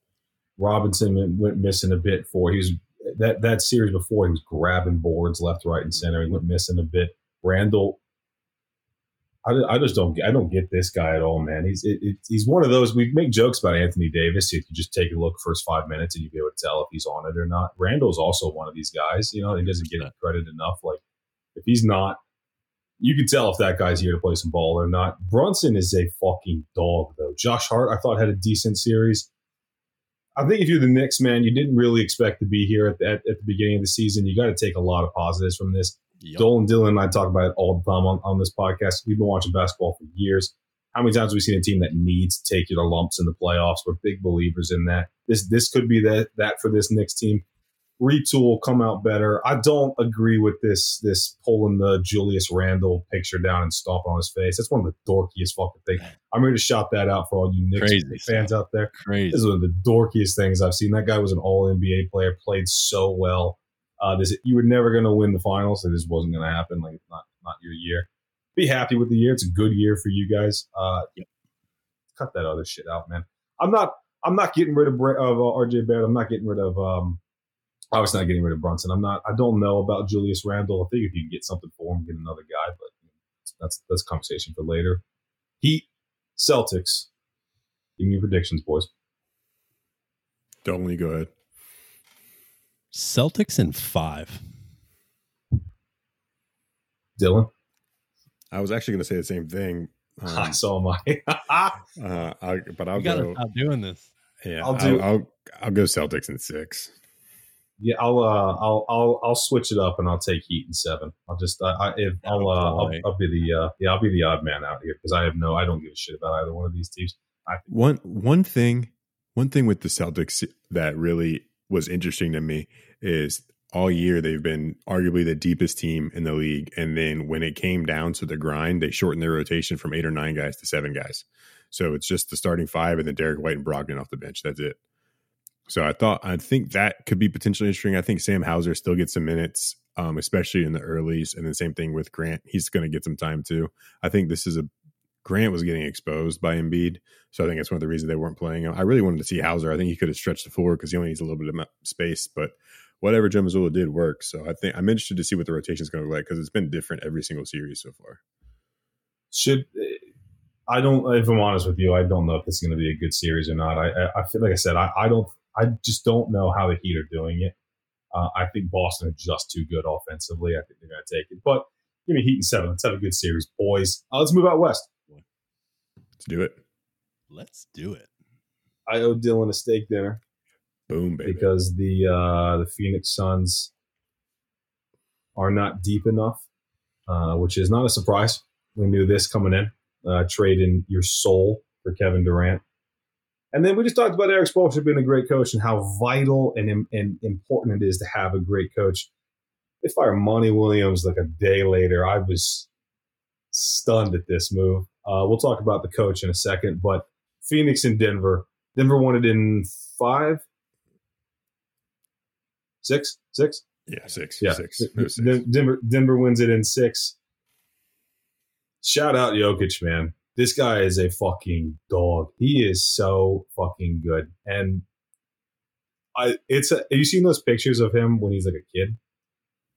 Robinson went missing a bit for he was that that series before he was grabbing boards left, right, and center. He went missing a bit. Randle, I, I just don't I don't get this guy at all, man. He's it, it, he's one of those. We make jokes about Anthony Davis. If you just take a look first five minutes and you'd be able to tell if he's on it or not. Randle's also one of these guys. You know, he doesn't get credit enough. Like if he's not, you can tell if that guy's here to play some ball or not. Brunson is a fucking dog, though. Josh Hart, I thought had a decent series. I think if you're the Knicks, man, you didn't really expect to be here at the, at, at the beginning of the season. You got to take a lot of positives from this. Yep. Dolan Dylan and I talk about it all the time on, on this podcast. We've been watching basketball for years. How many times have we seen a team that needs to take you to lumps in the playoffs? We're big believers in that. This this could be that that for this Knicks team retool, come out better. I don't agree with this this pulling the Julius Randle picture down and stomping on his face. That's one of the dorkiest fucking things. I'm ready to shout that out for all you Knicks Crazy fans out there. Crazy. This is one of the dorkiest things I've seen. That guy was an All NBA player, played so well. Uh, this you were never going to win the finals, so this wasn't going to happen. Like not not your year. Be happy with the year. It's a good year for you guys. Uh. Cut that other shit out, man. I'm not. I'm not getting rid of, of uh, RJ Barrett. I'm not getting rid of um, I was not getting rid of Brunson. I'm not. I don't know about Julius Randle. I think if you can get something for him, get another guy. But that's that's conversation for later. Heat, Celtics. Give me your predictions, boys. Don't let go ahead. Celtics in five. Dylan. I was actually going to say the same thing. [LAUGHS] Um, so am I. [LAUGHS] uh, I but I'll you go. Stop doing this. Yeah, I'll do. I'll, I'll, I'll go Celtics in six. Yeah, I'll uh, I'll I'll I'll switch it up and I'll take Heat in seven. I'll just uh, I, if I'll, uh, I'll I'll be the uh, yeah I'll be the odd man out here because I have no I don't give a shit about either one of these teams. I one one thing one thing with the Celtics that really was interesting to me is all year they've been arguably the deepest team in the league, and then when it came down to the grind, they shortened their rotation from eight or nine guys to seven guys. So it's just the starting five and then Derrick White and Brogdon off the bench. That's it. So I thought I think that could be potentially interesting. I think Sam Hauser still gets some minutes, um, especially in the earlys, and the same thing with Grant. He's going to get some time too. I think this is a Grant was getting exposed by Embiid, so I think that's one of the reasons they weren't playing him. I really wanted to see Hauser. I think he could have stretched the floor because he only needs a little bit of space, but whatever Joe Mazzulla did work. So I think I'm interested to see what the rotation is going to look like because it's been different every single series so far. Should I don't? If I'm honest with you, I don't know if is going to be a good series or not. I I feel like I said I, I don't I just don't know how the Heat are doing it. Uh, I think Boston are just too good offensively. I think they're going to take it. But Give me Heat and seven. Let's have a good series, boys. Uh, let's move out west. Let's do it. Let's do it. I owe Dylan a steak dinner. Boom, baby. Because the uh, the Phoenix Suns are not deep enough, uh, which is not a surprise. We knew this coming in. Uh, trading your soul for Kevin Durant. And then we just talked about Erik Spoelstra being a great coach and how vital and, and important it is to have a great coach. They fire Monty Williams like a day later. I was stunned at this move. Uh, we'll talk about the coach in a second, but Phoenix and Denver. Denver won it in five, six, six. Yeah, six. Yeah, six. Denver Denver wins it in six. Shout out Jokic, man. This guy is a fucking dog. He is so fucking good. And I it's a, have you seen those pictures of him when he's like a kid?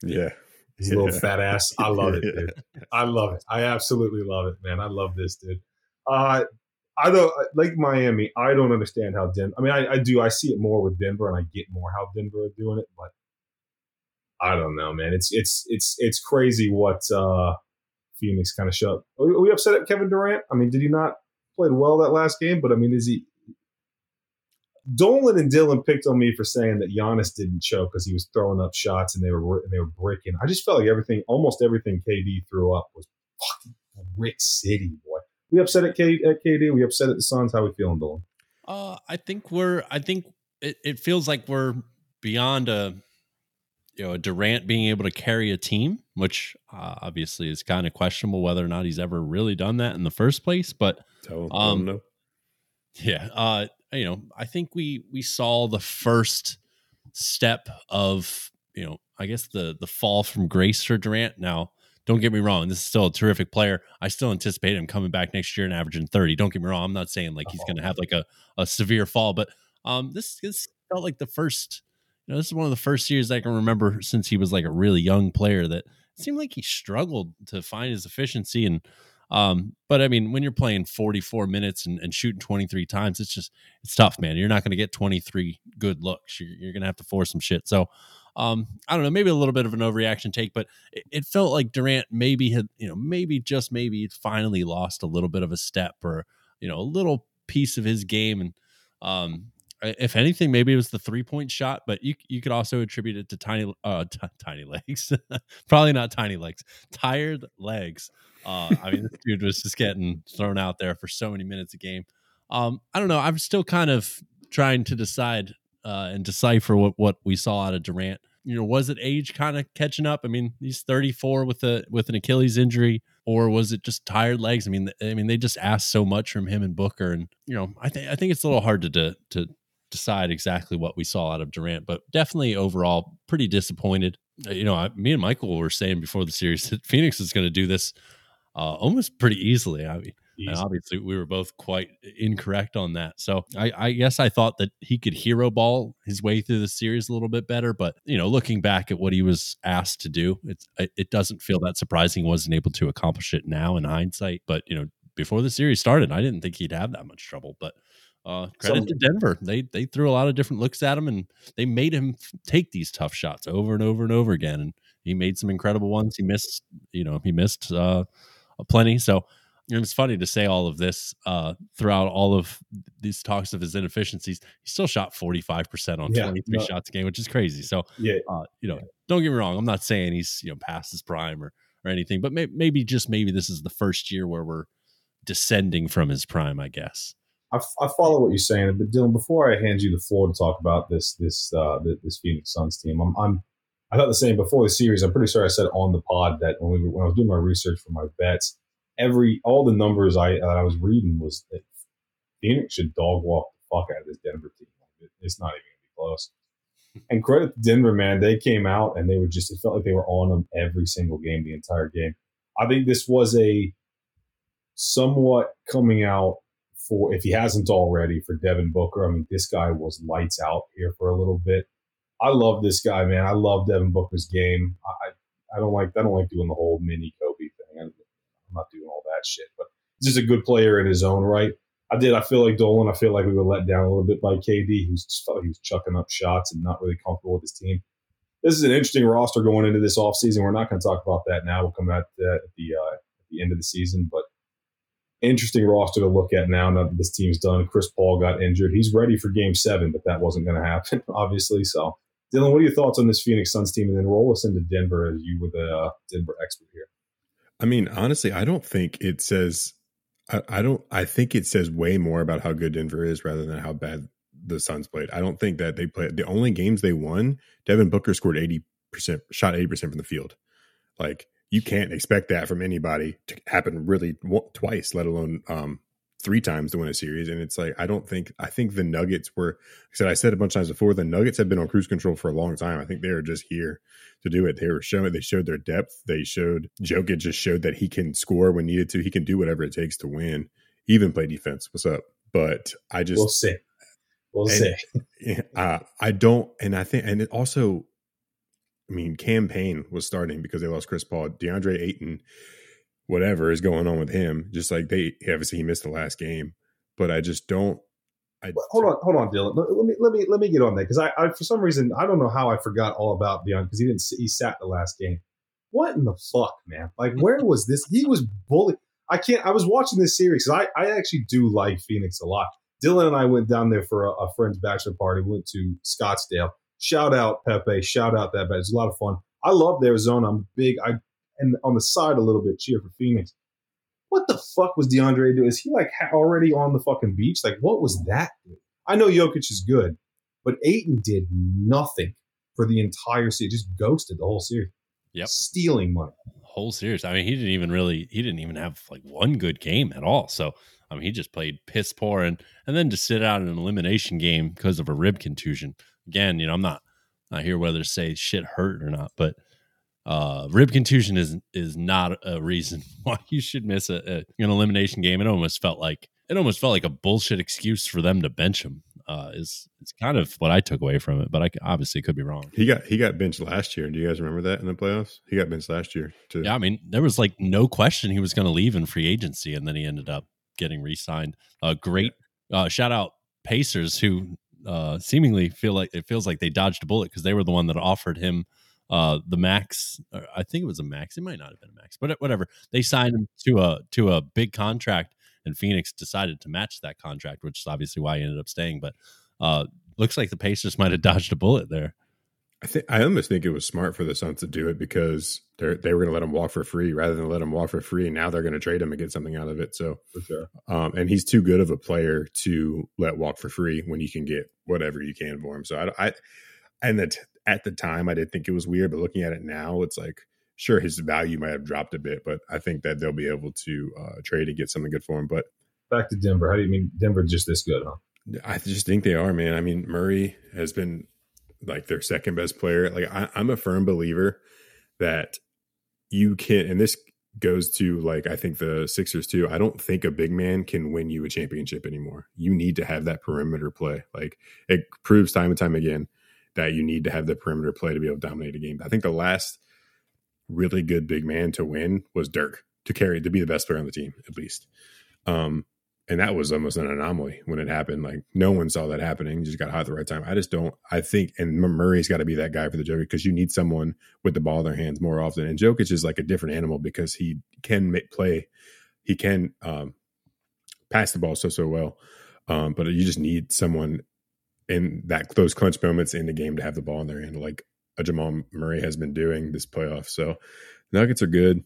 Yeah. His little fat ass. I love it, dude. [LAUGHS] I love it. I absolutely love it, man. I love this, dude. Uh I don't like Miami. I don't understand how Denver. I mean, I, I do. I see it more with Denver, and I get more how Denver are doing it. But I don't know, man. It's it's it's it's crazy what uh Phoenix kind of showed. Are we upset at Kevin Durant? I mean, did he not played well that last game? But I mean, is he? Dolan and Dylan picked on me for saying that Giannis didn't choke because he was throwing up shots and they were and they were bricking. I just felt like everything, almost everything KD threw up was fucking brick city, boy. We upset at, K, at KD. We upset at the Suns. How we feeling, Dolan? Uh, I think we're. I think it, it feels like we're beyond a you know, Durant being able to carry a team, which uh, obviously is kind of questionable whether or not he's ever really done that in the first place. But Tell, um, no. yeah, uh, you know, I think we we saw the first step of you know, I guess the the fall from grace for Durant. Now, don't get me wrong, this is still a terrific player. I still anticipate him coming back next year and averaging thirty. Don't get me wrong, I'm not saying like he's going to have like a a severe fall, but um, this this felt like the first you know, this is one of the first series I can remember since he was like a really young player that seemed like he struggled to find his efficiency. And, um, but I mean, when you're playing 44 minutes and, and shooting 23 times, it's just, it's tough, man. You're not going to get 23 good looks. You're, you're going to have to force some shit. So, um, I don't know, maybe a little bit of an overreaction take, but it, it, felt like Durant maybe had, you know, maybe just maybe finally lost a little bit of a step or, you know, a little piece of his game. And, um, if anything, maybe it was the three point shot, but you you could also attribute it to tiny uh t- [LAUGHS] tiny legs, [LAUGHS] probably not tiny legs, tired legs. Uh, I mean, this [LAUGHS] dude was just getting thrown out there for so many minutes a game. Um, I don't know. I'm still kind of trying to decide uh, and decipher what what we saw out of Durant. You know, was it age kind of catching up? I mean, he's 34 with a with an Achilles injury, or was it just tired legs? I mean, I mean, they just asked so much from him and Booker, and you know, I think I think it's a little hard to to, to decide exactly what we saw out of Durant, but definitely overall pretty disappointed. Uh, you know, I, me and Michael were saying before the series [LAUGHS] that Phoenix is going to do this uh, almost pretty easily. I mean, obviously we were both quite incorrect on that. So I, I, guess I thought that he could hero ball his way through the series a little bit better. But you know, looking back at what he was asked to do, it's it doesn't feel that surprising. He wasn't able to accomplish it now in hindsight. But you know, before the series started, I didn't think he'd have that much trouble. But uh, credit Some, to Denver. They they threw a lot of different looks at him, and they made him take these tough shots over and over and over again. And he made some incredible ones. He missed, you know, he missed uh, plenty. So it's funny to say all of this uh, throughout all of these talks of his inefficiencies. He still shot forty five percent on twenty three no. shots a game, which is crazy. So yeah, uh, you know, don't get me wrong. I'm not saying he's you know past his prime or or anything, but may, maybe just maybe this is the first year where we're descending from his prime. I guess. I, I follow what you're saying, but Dylan, before I hand you the floor to talk about this this uh, this Phoenix Suns team, I'm, I'm I thought the same before the series. I'm pretty sure I said on the pod that when we when I was doing my research for my bets, every all the numbers I I was reading was that Phoenix should dog walk the fuck out of this Denver team. It's not even gonna be close. And credit to Denver, man. They came out and they were just, it felt like they were on them every single game, the entire game. I think this was a somewhat coming out for if he hasn't already for Devin Booker. I mean, this guy was lights out here for a little bit. I love this guy, man. I love Devin Booker's game. I I don't like I don't like doing the whole mini Kobe thing. I'm not doing all that shit, but he's just a good player in his own right. I did. I feel like Dolan. I feel like we were let down a little bit by KD, who's just felt like he was chucking up shots and not really comfortable with his team. this is an interesting roster going into this offseason. We're not going to talk about that now. We'll come at that at the uh, at the end of the season, but interesting roster to look at now. Now that this team's done, Chris Paul got injured. He's ready for Game Seven, but that wasn't going to happen, [LAUGHS] obviously. So, Dylan, what are your thoughts on this Phoenix Suns team? And then roll us into Denver as you were the uh, Denver expert here. I mean, honestly, I don't think it says. I, I don't. I think it says way more about how good Denver is rather than how bad the Suns played. I don't think that they played the only games they won. Devin Booker scored eighty percent, shot eighty percent from the field. Like you can't expect that from anybody to happen really twice, let alone um, three times to win a series. And it's like I don't think I think the Nuggets were. I said I said a bunch of times before. The Nuggets have been on cruise control for a long time. I think they are just here to do it. They were showing. They showed their depth. They showed Jokic just showed that he can score when needed to. He can do whatever it takes to win. Even play defense. What's up? But I just we'll see. We'll and, see. [LAUGHS] uh, I don't, and I think, and it also, I mean, campaign was starting because they lost Chris Paul. DeAndre Ayton, whatever is going on with him, just like they obviously he missed the last game, but I just don't. I, hold on, hold on, Dylan. Let, me let me let me get on that because I, I, for some reason I don't know how I forgot all about DeAndre because he didn't he sat the last game. What in the fuck, man? Like, where was this? He was bullied. I can't. I was watching this series because I, I actually do like Phoenix a lot. Dylan and I went down there for a, a friend's bachelor party. We went to Scottsdale. Shout out Pepe. Shout out that. But it's a lot of fun. I loved Arizona. I'm big. I and on the side a little bit cheer for Phoenix. What the fuck was DeAndre doing? Is he like already on the fucking beach? Like what was that? I know Jokic is good, but Ayton did nothing for the entire series. Just ghosted the whole series. Yep, stealing money. Whole series. I mean, he didn't even really. He didn't even have like one good game at all. So I mean, he just played piss poor, and and then to sit out in an elimination game because of a rib contusion. Again, you know, I'm not not here whether to say shit hurt or not, but uh, rib contusion is is not a reason [LAUGHS] why you should miss a, a, an elimination game. It almost felt like it almost felt like a bullshit excuse for them to bench him. Uh, is it's kind of what I took away from it, but I obviously could be wrong. He got he got benched last year. Do you guys remember that in the playoffs? He got benched last year too. Yeah, I mean there was like no question he was going to leave in free agency, and then he ended up getting re-signed. Uh, great uh, shout out Pacers who uh, seemingly feel like it feels like they dodged a bullet because they were the one that offered him uh, the max. I think it was a max. It might not have been a max, but whatever. They signed him to a to a big contract, and Phoenix decided to match that contract, which is obviously why he ended up staying. But uh, looks like the Pacers might have dodged a bullet there. I think I almost think it was smart for the Suns to do it because they they were going to let him walk for free rather than let him walk for free. And now they're going to trade him and get something out of it. So, sure. um, and he's too good of a player to let walk for free when you can get whatever you can for him. So I, I and that at the time I didn't think it was weird, but looking at it now, it's like sure his value might have dropped a bit, but I think that they'll be able to uh, trade and get something good for him. But back to Denver, how do you mean Denver just this good? Huh? I just think they are, man. I mean, Murray has been like their second best player. Like I, I'm a firm believer that you can, and this goes to like I think the Sixers too. I don't think a big man can win you a championship anymore. You need to have that perimeter play. Like it proves time and time again that you need to have the perimeter play to be able to dominate a game. I think the last really good big man to win was Dirk to carry to be the best player on the team at least. Um, and that was almost an anomaly when it happened. Like no one saw that happening. Just got hot at the right time. I just don't. I think, and Murray's got to be that guy for the Joker because you need someone with the ball in their hands more often. And Jokic is like a different animal because he can make play. He can um, pass the ball so so well, um, but you just need someone in that those clutch moments in the game to have the ball in their hand, like a Jamal Murray has been doing this playoff. So Nuggets are good.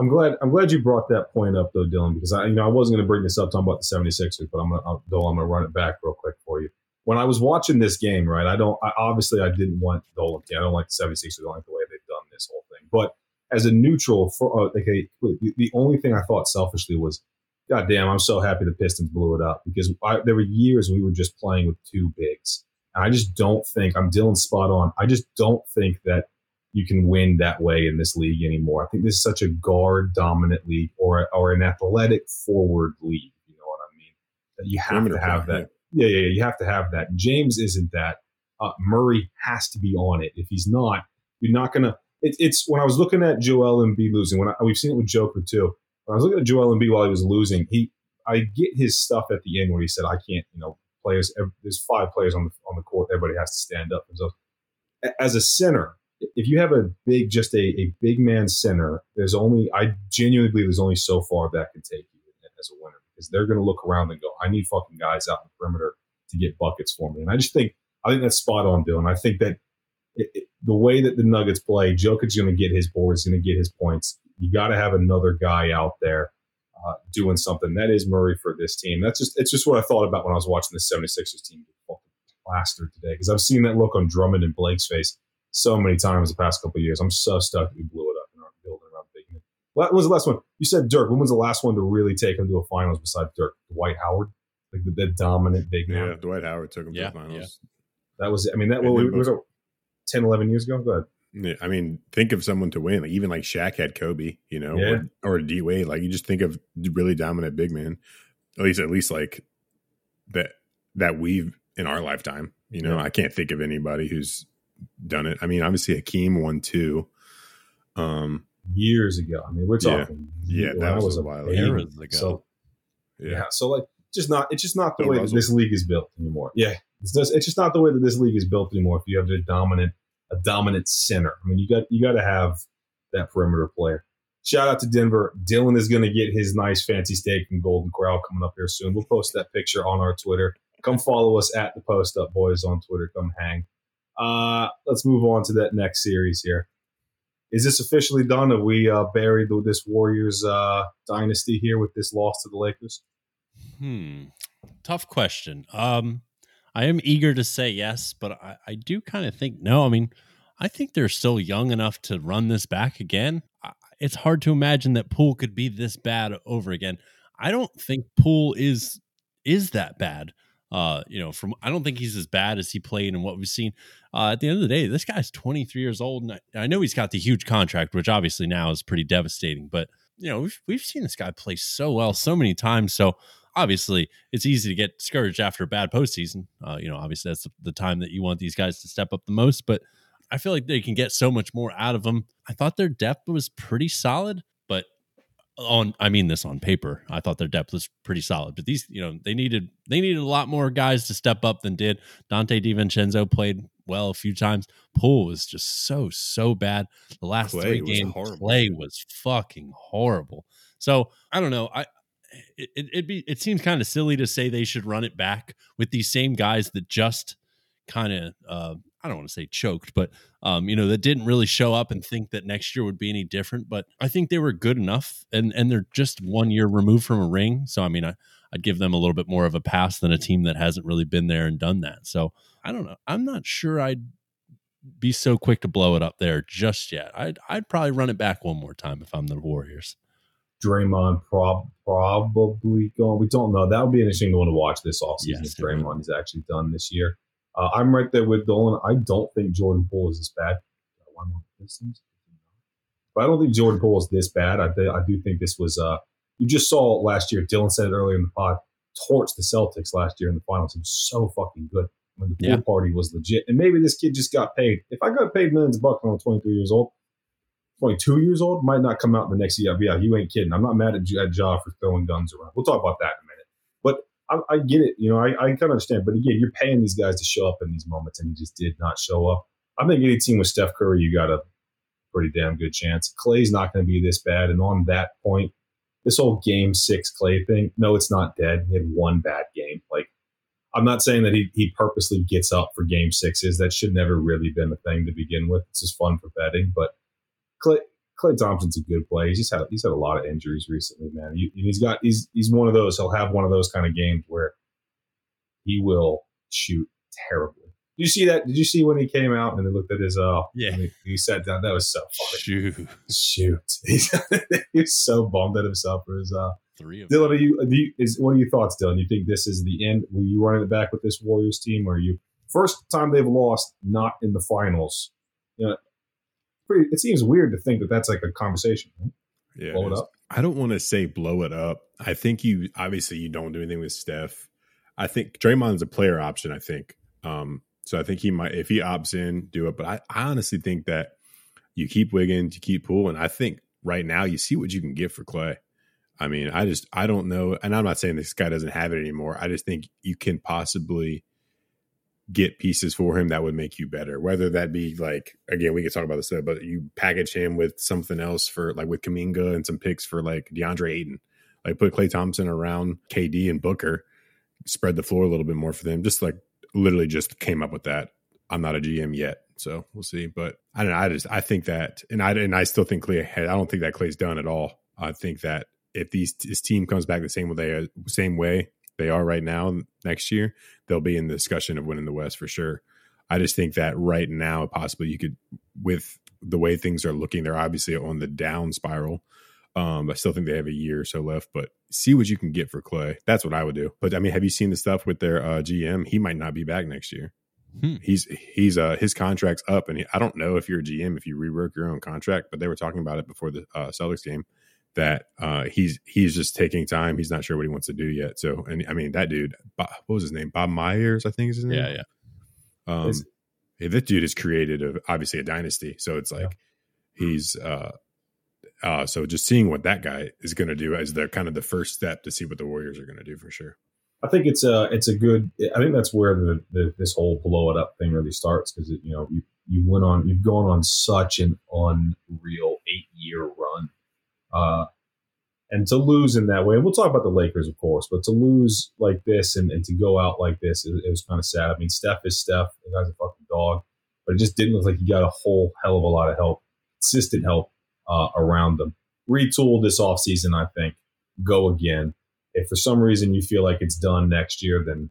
I'm glad I'm glad you brought that point up though, Dylan, because I you know I wasn't going to bring this up talking about the 76ers, but I'm gonna I'll, though I'm gonna run it back real quick for you. When I was watching this game, right, I don't I, obviously I didn't want Dolan. I don't like the 76ers. I don't like the way they've done this whole thing. But as a neutral, for uh, okay, the, the only thing I thought selfishly was, God damn, I'm so happy the Pistons blew it up because I, there were years we were just playing with two bigs. And I just don't think I'm Dylan spot on. I just don't think that you can win that way in this league anymore. I think this is such a guard dominant league or or an athletic forward league. You know what I mean? That you have to have that. Yeah, yeah, yeah, you have to have that. James isn't that. Uh, Murray has to be on it. If he's not, you're not gonna. It, it's when I was looking at Joel and Embiid losing. When I, we've seen it with Joker too. When I was looking at Joel and Embiid while he was losing, he I get his stuff at the end where he said, "I can't," you know, players. There's five players on the on the court. Everybody has to stand up. And so as a center, if you have a big, just a, a big man center, there's only I genuinely believe there's only so far that can take you as a winner because they're going to look around and go, I need fucking guys out in the perimeter to get buckets for me. And I just think I think that's spot on, Dylan. I think that it, it, the way that the Nuggets play, Jokic's going to get his boards, going to get his points. You got to have another guy out there uh, doing something. That is Murray for this team. That's just it's just what I thought about when I was watching the 76ers team get fucking plastered today because I've seen that look on Drummond and Blake's face so many times the past couple years. I'm so stuck we blew it up in our building around big man. What was the last one? You said Dirk. When was the last one to really take him to a finals besides Dirk? Dwight Howard, like the, the dominant big man. Yeah, Dwight Howard took him Yeah, to the finals. That was. I mean, that And what, then was it 10, 11 years ago. Go ahead. Yeah, I mean, think of someone to win. Like even like Shaq had Kobe, you know, Yeah. or, or D Wade. Like you just think of really dominant big men. At least, at least like that that we've in our lifetime. You know, Yeah. I can't think of anybody who's done it. I mean, obviously Hakeem won too. Um, Years ago. I mean, we're talking. Yeah, when that I was a a while ago. Eras ago. So yeah, yeah. so like, just not. It's just not the Bill way that this league is built anymore. Yeah, it's just, it's just not the way that this league is built anymore. If you have a dominant a dominant center, I mean, you got you got to have that perimeter player. Shout out to Denver. Dylan is going to get his nice fancy steak from Golden Corral coming up here soon. We'll post that picture on our Twitter. Come follow us at the Post Up Boys on Twitter. Come hang. Uh, let's move on to that next series here. Is this officially done? Have we uh, buried this Warriors uh, dynasty here with this loss to the Lakers? Hmm. Tough question. Um, I am eager to say yes, but I, I do kind of think no. I mean, I think they're still young enough to run this back again. It's hard to imagine that Poole could be this bad over again. I don't think Poole is is that bad. Uh, you know, from I don't think he's as bad as he played and what we've seen. Uh, at the end of the day, this guy's 23 years old, and I, I know he's got the huge contract, which obviously now is pretty devastating. But you know, we've we've seen this guy play so well so many times. So obviously, it's easy to get discouraged after a bad postseason. Uh, you know, obviously that's the, the time that you want these guys to step up the most. But I feel like they can get so much more out of them. I thought their depth was pretty solid, on I mean this on paper, I thought their depth was pretty solid. But these, you know, they needed they needed a lot more guys to step up than did. Donte DiVincenzo played well a few times. Poole was just so so bad. The last Klay three games. Klay was fucking horrible. So I don't know. I it, it, it'd be it seems kind of silly to say they should run it back with these same guys that just kind of uh, I don't want to say choked, but um, you know that didn't really show up and think that next year would be any different. But I think they were good enough, and and they're just one year removed from a ring. So I mean, I, I'd give them a little bit more of a pass than a team that hasn't really been there and done that. So I don't know. I'm not sure I'd be so quick to blow it up there just yet. I'd I'd probably run it back one more time if I'm the Warriors. Draymond prob- probably going. We don't know. That would be an interesting one to watch this offseason Yes. Draymond is actually done this year. Uh, I'm right there with Dolan. I don't think Jordan Poole is this bad. One more distance. But I don't think Jordan Poole is this bad. I, th- I do think this was. Uh, you just saw last year. Dylan said it earlier in the pod. Torched the Celtics last year in the finals. He was so fucking good when the Poole Yeah. party was legit. And maybe this kid just got paid. If I got paid millions of bucks when I'm 23 years old, 22 years old, might not come out in the next year. But yeah, you ain't kidding. I'm not mad at, at Ja for throwing guns around. We'll talk about that in a minute. But I, I get it. You know, I, I kind of understand. But again, you're paying these guys to show up in these moments, and he just did not show up. I think any team with Steph Curry, you got a pretty damn good chance. Klay's not going to be this bad. And on that point, this whole game six Klay thing, no, it's not dead. He had one bad game. Like, I'm not saying that he, he purposely gets up for game sixes. That should never really been a thing to begin with. It's just fun for betting. But Klay, Klay Thompson's a good player. He's just had he's had a lot of injuries recently, man. He, he's got he's he's one of those. He'll have one of those kind of games where he will shoot terribly. Did you see that? Did you see when he came out and they looked at his uh? Yeah. He, he sat down. That was so funny. Shoot, Shoot, [LAUGHS] he's, he's so bummed at himself for his uh. three of Dylan, are you, do you is what are your thoughts, Dylan? You think this is the end? Will you running it back with this Warriors team, or are you first time they've lost not in the finals? You know, pretty. It seems weird to think that that's like a conversation. Yeah, Blow it up. I don't want to say blow it up. I think you obviously you don't do anything with Steph. I think Draymond's a player option. I think. Um, so I think he might if he opts in, do it. But I, I honestly think that you keep Wiggins, you keep Poole, and I think right now you see what you can get for Klay. I mean, I just I don't know, and I'm not saying this guy doesn't have it anymore. I just think you can possibly get pieces for him that would make you better. Whether that be like again, we could talk about this, but you package him with something else for like with Kuminga and some picks for like DeAndre Ayton, like put Klay Thompson around KD and Booker, spread the floor a little bit more for them. Just like literally just came up with that. I'm not a GM yet, so we'll see. But I don't know. I just I think that, and I and I still think Klay. I don't think that Klay's done at all. I think that if these this team comes back the same way same way they are right now next year, they'll be in the discussion of winning the West for sure. I just think that right now, possibly you could, with the way things are looking, they're obviously on the down spiral. Um, I still think they have a year or so left, but see what you can get for Klay. That's what I would do. But I mean, have you seen the stuff with their uh, GM? He might not be back next year. Hmm. He's he's uh his contract's up, and he, I don't know if you're a GM if you rework your own contract, but they were talking about it before the uh, Celtics game that uh, he's he's just taking time. He's not sure what he wants to do yet. So, and I mean that dude, Bob, what was his name? Bob Myers, I think is his name. Yeah, yeah. Um, yeah, that dude has created a, obviously a dynasty. So it's like yeah. he's uh, uh, so just seeing what that guy is going to do as the kind of the first step to see what the Warriors are going to do for sure. I think it's a it's a good. I think that's where the, the this whole blow it up thing really starts because you know you you went on you've gone on such an unreal eight year run uh, and to lose in that way, we'll talk about the Lakers, of course, but to lose like this and, and to go out like this, it, it was kind of sad. I mean, Steph is Steph. The guy's a fucking dog. But it just didn't look like he got a whole hell of a lot of help, consistent help uh, around them. Retool this offseason, I think. Go again. If for some reason you feel like it's done next year, then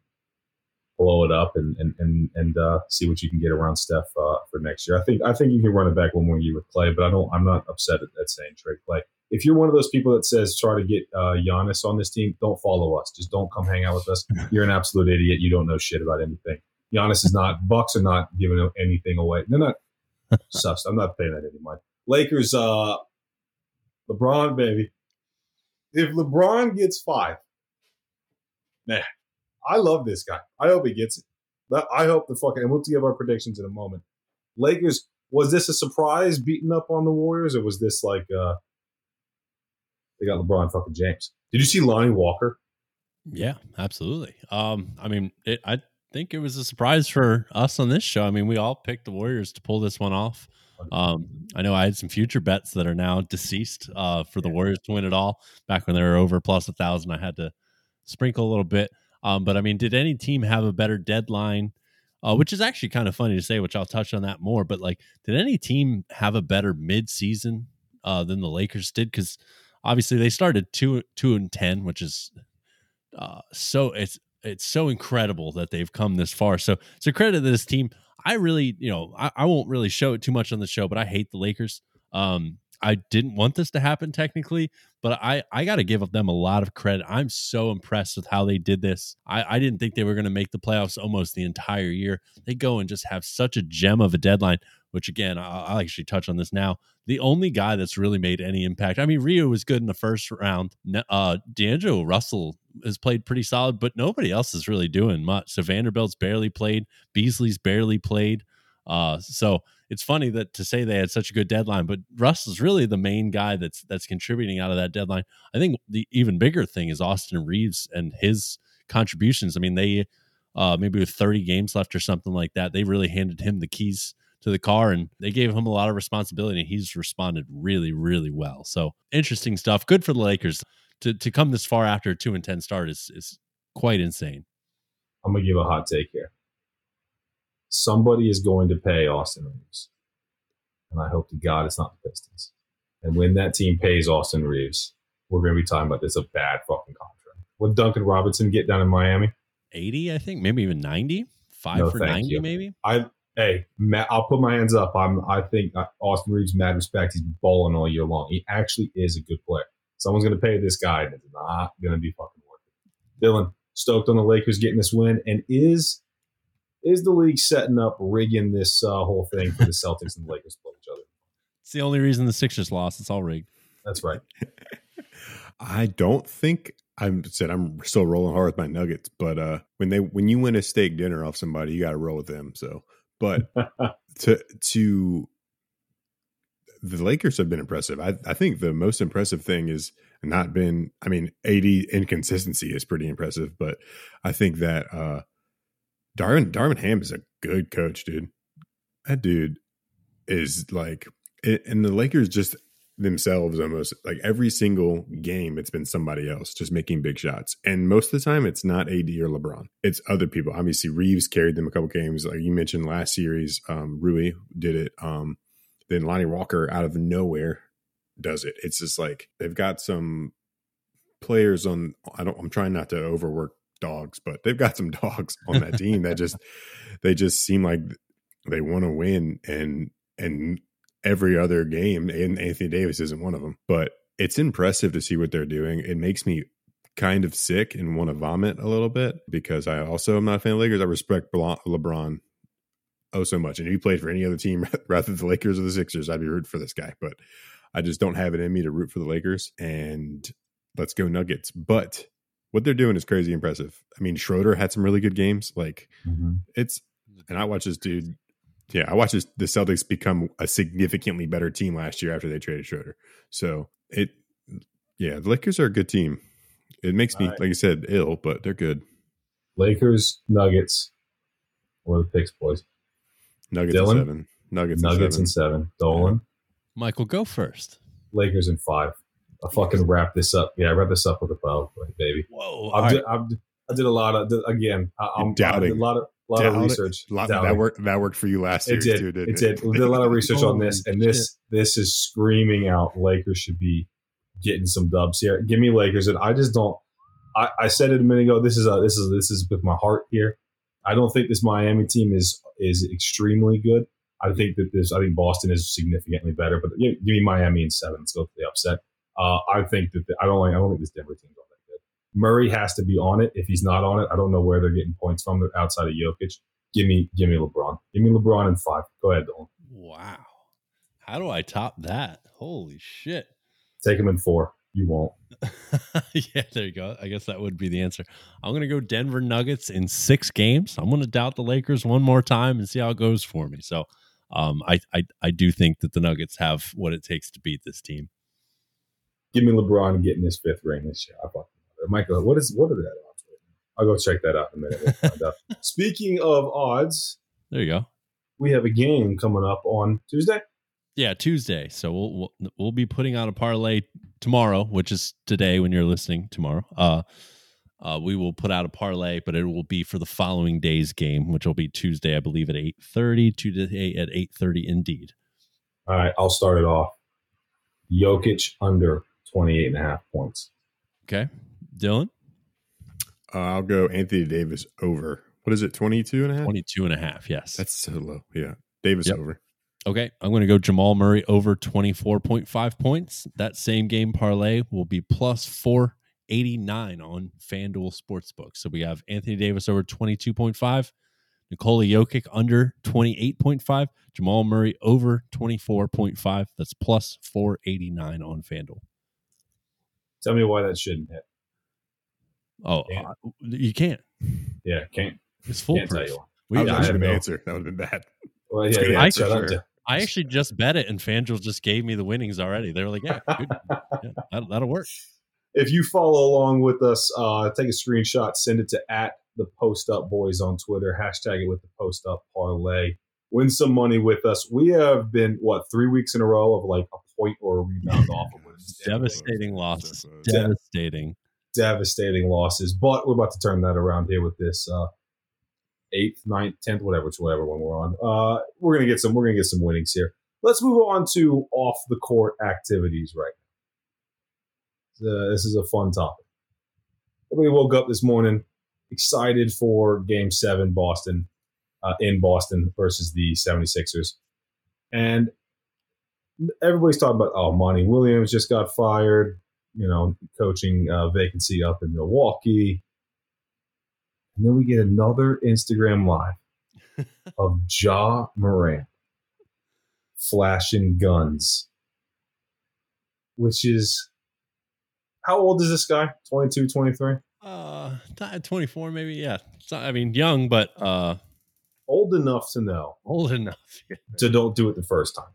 blow it up and and and, and uh, see what you can get around Steph uh, for next year. I think I think you can run it back one more year with Klay, but I don't. I'm not upset at, at saying trade Klay if you're one of those people that says try to get uh, Giannis on this team, don't follow us. Just don't come hang out with us. [LAUGHS] You're an absolute idiot. You don't know shit about anything. Giannis is not. Bucks are not giving anything away. They're not. [LAUGHS] Sussed. I'm not paying that any mind. Lakers. Uh, LeBron, baby. If LeBron gets five, man, I love this guy. I hope he gets it. I hope the fucking. And we'll give our predictions in a moment. Lakers. Was this a surprise beating up on the Warriors, or was this like? Uh, they got LeBron fucking James. Did you see Lonnie Walker? Yeah, absolutely. Um, I mean, it, I think it was a surprise for us on this show. I mean, we all picked the Warriors to pull this one off. Um, I know I had some future bets that are now deceased uh, for the Warriors to win it all. Back when they were over plus a thousand, I had to sprinkle a little bit. Um, but I mean, did any team have a better deadline? Uh, which is actually kind of funny to say, which I'll touch on that more. But like, did any team have a better midseason uh, than the Lakers did? Because obviously they started two two and ten, which is uh, so it's it's so incredible that they've come this far. So it's a credit to this team. I really, you know, I, I won't really show it too much on the show, but I hate the Lakers. Um, I didn't want this to happen technically, but I I got to give them a lot of credit. I'm so impressed with how they did this. I I didn't think they were going to make the playoffs almost the entire year. They go and just have such a gem of a deadline which again, I'll, actually touch on this now. The only guy that's really made any impact. I mean, Rui was good in the first round. Uh, D'Angelo Russell has played pretty solid, but nobody else is really doing much. So Vanderbilt's barely played. Beasley's barely played. Uh, so it's funny that to say they had such a good deadline, but Russell's really the main guy that's that's contributing out of that deadline. I think the even bigger thing is Austin Reaves and his contributions. I mean, they uh, maybe with 30 games left or something like that, they really handed him the keys to the car and they gave him a lot of responsibility and he's responded really really well. So interesting stuff. Good for the lakers. To to come this far after a 2 and 10 start is is quite insane. I'm gonna give a hot take here. Somebody is going to pay austin Reaves, and i hope to god it's not the pistons. And when that team pays austin Reaves, we're going to be talking about this a bad fucking contract. What duncan robinson get down in miami? 80 i think maybe even 90 five no, for 90 you. maybe? I hey, Matt, I'll put my hands up. I'm, I think uh, Austin Reaves, mad respect. He's balling all year long. He actually is a good player. Someone's going to pay this guy, and it's not going to be fucking worth it. Dylan, stoked on the Lakers getting this win, and is is the league setting up rigging this uh, whole thing for the Celtics and the Lakers play each other? It's the only reason the Sixers lost. It's all rigged. That's right. [LAUGHS] I don't think I'm said I'm still rolling hard with my Nuggets, but uh, when they when you win a steak dinner off somebody, you got to roll with them. So but [LAUGHS] to to the Lakers have been impressive. I, I think the most impressive thing is not been. I mean, AD inconsistency is pretty impressive, but I think that uh, Darvin Darvin Ham is a good coach, dude. That dude is like, and the Lakers just themselves almost like every single game it's been somebody else just making big shots. And most of the time it's not ad or lebron. It's other people. Obviously reaves carried them a couple games. Like you mentioned last series um rui did it um then lonnie walker out of nowhere does it. It's just like they've got some players on i don't i'm trying not to overwork dogs but they've got some [LAUGHS] dogs on that team that just they just seem like they want to win and and every other game, and Anthony Davis isn't one of them. But it's impressive to see what they're doing. It makes me kind of sick and want to vomit a little bit because I also am not a fan of Lakers. I respect LeBron oh so much. And if he played for any other team [LAUGHS] rather than the Lakers or the Sixers, I'd be rooting for this guy. But I just don't have it in me to root for the Lakers. And let's go Nuggets. But what they're doing is crazy impressive. I mean, Schroeder had some really good games. Like mm-hmm. it's, and I watch this dude yeah, I watched the Celtics become a significantly better team last year after they traded Schroeder. So it, yeah, the Lakers are a good team. It makes me, right. like you said, ill, but they're good. Lakers, Nuggets. What are the picks, boys? Nuggets Dylan? and seven. Nuggets, Nuggets and seven. And seven. Dolan. Michael, go first. Lakers in five. I'll fucking wrap this up. Yeah, I wrap this up with a bow, baby. Whoa. I've, right. I've, I did a lot of again. I'm doubting a lot of a lot of research. Lot, that worked. That worked for you last year too, didn't it? It did. We did a lot of research on this, and this this is screaming out. Lakers should be getting some dubs here. Give me Lakers, and I just don't. I, I said it a minute ago. This is a, this is this is with my heart here. I don't think this Miami team is is extremely good. I think that this. I think Boston is significantly better. But give, give me Miami in seven. Let's go for the upset. Uh, I think that the, I don't like. I don't think this Denver team Murray has to be on it. If he's not on it, I don't know where they're getting points from outside of Jokic. Give me, give me LeBron. Give me LeBron in five. Go ahead, Dolan. Wow. How do I top that? Holy shit. Take him in four. You won't. [LAUGHS] yeah, there you go. I guess that would be the answer. I'm going to go Denver Nuggets in six games. I'm going to doubt the Lakers one more time and see how it goes for me. So, um, I, I I do think that the Nuggets have what it takes to beat this team. Give me LeBron getting his fifth ring this year. I Michael, what is what are that odds? I'll go check that out in a minute. We'll [LAUGHS] Speaking of odds, there you go. We have a game coming up on Tuesday. Yeah, Tuesday. So we'll, we'll we'll be putting out a parlay tomorrow, which is today when you're listening tomorrow. Uh, uh, we will put out a parlay, but it will be for the following day's game, which will be Tuesday, I believe, at eight thirty. Tuesday at eight thirty, indeed. All right, I'll start it off. Jokic under 28 and a half points. Okay. Dylan? Uh, I'll go Anthony Davis over. What is it, 22 and a half? 22 and a half, yes. That's so low. Yeah. Davis yep. over. Okay. I'm going to go Jamal Murray over 24.5 points. That same game parlay will be plus 489 on FanDuel Sportsbook. So we have Anthony Davis over 22.5, Nikola Jokic under 28.5, Jamal Murray over 24.5. That's plus 489 on FanDuel. Tell me why that shouldn't hit. Oh, can't. Uh, you can't. Yeah, can't. It's foolproof. Can't we, I was answer. That would have been bad. Well, yeah, yeah I, sure. I actually just bet it, and FanDuel just gave me the winnings already. They were like, "Yeah, good. [LAUGHS] yeah that'll, that'll, work." If you follow along with us, uh, take a screenshot, send it to at the Post Up Boys on Twitter. Hashtag it with the Post Up Parlay. Win some money with us. We have been what three weeks in a row of like a point or a rebound [LAUGHS] off of wins. Devastating losses. Devastating devastating losses. But we're about to turn that around here with this uh, eighth, ninth, tenth, whatever, whatever when we're on. Uh, we're gonna get some. We're gonna get some winnings here. Let's move on to off the court activities right now. Uh, this is a fun topic. Everybody woke up this morning excited for Game Seven, Boston uh, in Boston versus the 76ers. and everybody's talking about oh, Monty Williams just got fired you know, coaching uh, vacancy up in Milwaukee. And then we get another Instagram live [LAUGHS] of Ja Morant flashing guns, which is how old is this guy? 22, 23? Uh, 24 maybe. Yeah. Not, I mean, young, but uh, old enough to know. Old enough [LAUGHS] to don't do it the first time.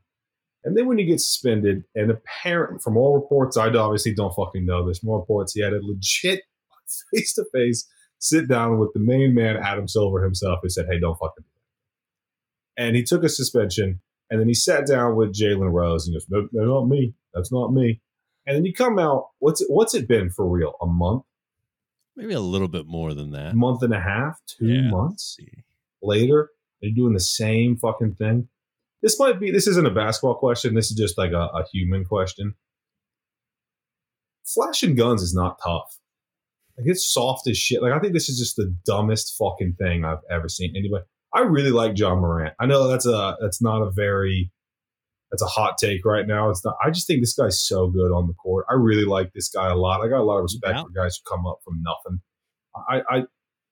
And then when he gets suspended, and apparently, from all reports, I obviously don't fucking know this. More reports, he had a legit [LAUGHS] face to face sit down with the main man, Adam Silver himself, who said, "Hey, don't fucking do that." And he took a suspension, and then he sat down with Jalen Rose and goes, "No, not me. That's not me." And then you come out. What's it, what's it been for real? A month, Maybe a little bit more than that. month and a half, two Yeah. months later. They're doing the same fucking thing. This might be. This isn't a basketball question. This is just like a, a human question. Flashing guns is not tough. Like it's soft as shit. Like I think this is just the dumbest fucking thing I've ever seen. Anyway, I really like Ja Morant. I know that's a that's not a very that's a hot take right now. It's not. I just think this guy's so good on the court. I really like this guy a lot. I got a lot of respect Yeah. for guys who come up from nothing. I, I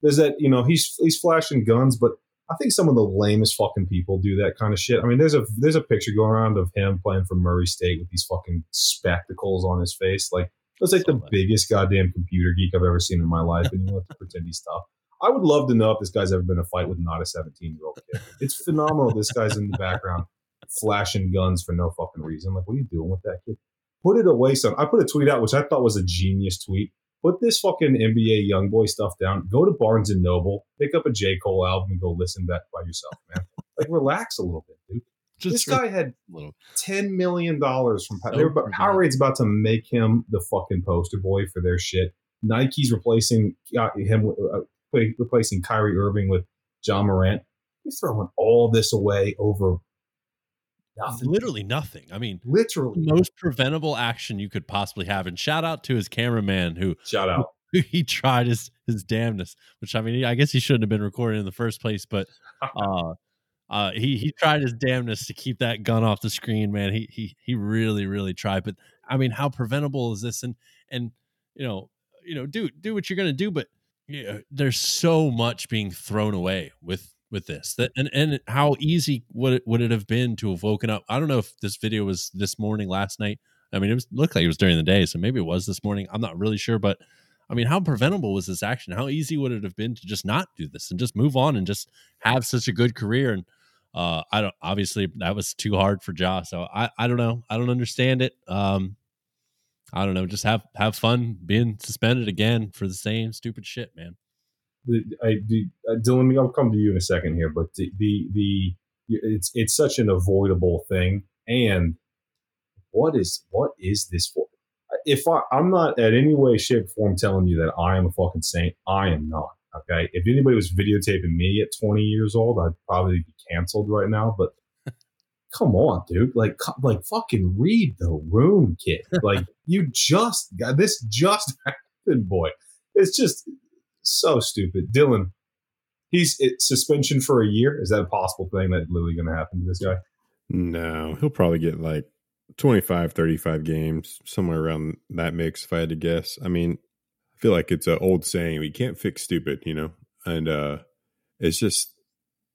there's that you know he's he's flashing guns, but I think some of the lamest fucking people do that kind of shit. I mean, there's a there's a picture going around of him playing for Murray State with these fucking spectacles on his face. Like that's like the Saw biggest goddamn computer geek I've ever seen in my life, and you have to pretend he's tough. I would love to know if this guy's ever been in a fight with not a 17 year old kid. It's phenomenal. this guy's in the background flashing guns for no fucking reason. Like, what are you doing with that kid? Put it away, son. I put a tweet out, which I thought was a genius tweet. Put this fucking NBA young boy stuff down. Go to Barnes and Noble, pick up a J. Cole album, and go listen to that by yourself, man. [LAUGHS] Like, relax a little bit, dude. Just this guy had ten million dollars from So they were. Powerade's about to make him the fucking poster boy for their shit. Nike's replacing uh, him, uh, replacing Kyrie Irving with Ja Morant. You're throwing all this away over nothing. Literally nothing. I mean, Literally. most preventable action you could possibly have. And shout out to his cameraman who Shout out. [LAUGHS] he tried his his damnness. Which I mean, I guess he shouldn't have been recording in the first place, but [LAUGHS] uh, uh, he he tried his damnness to keep that gun off the screen. Man, he he he really really tried. But I mean, how preventable is this? And and you know you know do do what you're gonna do, but yeah, there's so much being thrown away with with this that and and how easy would it would it have been to have woken up? I don't know if this video was this morning, last night. I mean, it was looked like it was during the day, so maybe it was this morning. I'm not really sure, but I mean, how preventable was this action? How easy would it have been to just not do this and just move on and just have such a good career? And uh, I don't obviously that was too hard for Josh. So I, I don't know. I don't understand it. Um, I don't know. Just have have fun being suspended again for the same stupid shit, man. I, the, uh, Dylan, I'll come to you in a second here, but the, the the it's it's such an avoidable thing. And what is what is this for? If I, I'm not at any way, shape, form telling you that I am a fucking saint, I am not. Okay. If anybody was videotaping me at 20 years old, I'd probably be canceled right now. But [LAUGHS] come on, dude. Like, like fucking read the room, kid. Like, you just got this just [LAUGHS] happened, boy. It's just so stupid. Dylan, he's it, suspension for a year. Is that a possible thing that literally going to happen to this guy? No, he'll probably get like 25, 35 games, somewhere around that mix, if I had to guess. I mean, I feel like it's an old saying, we can't fix stupid, you know? And uh it's just,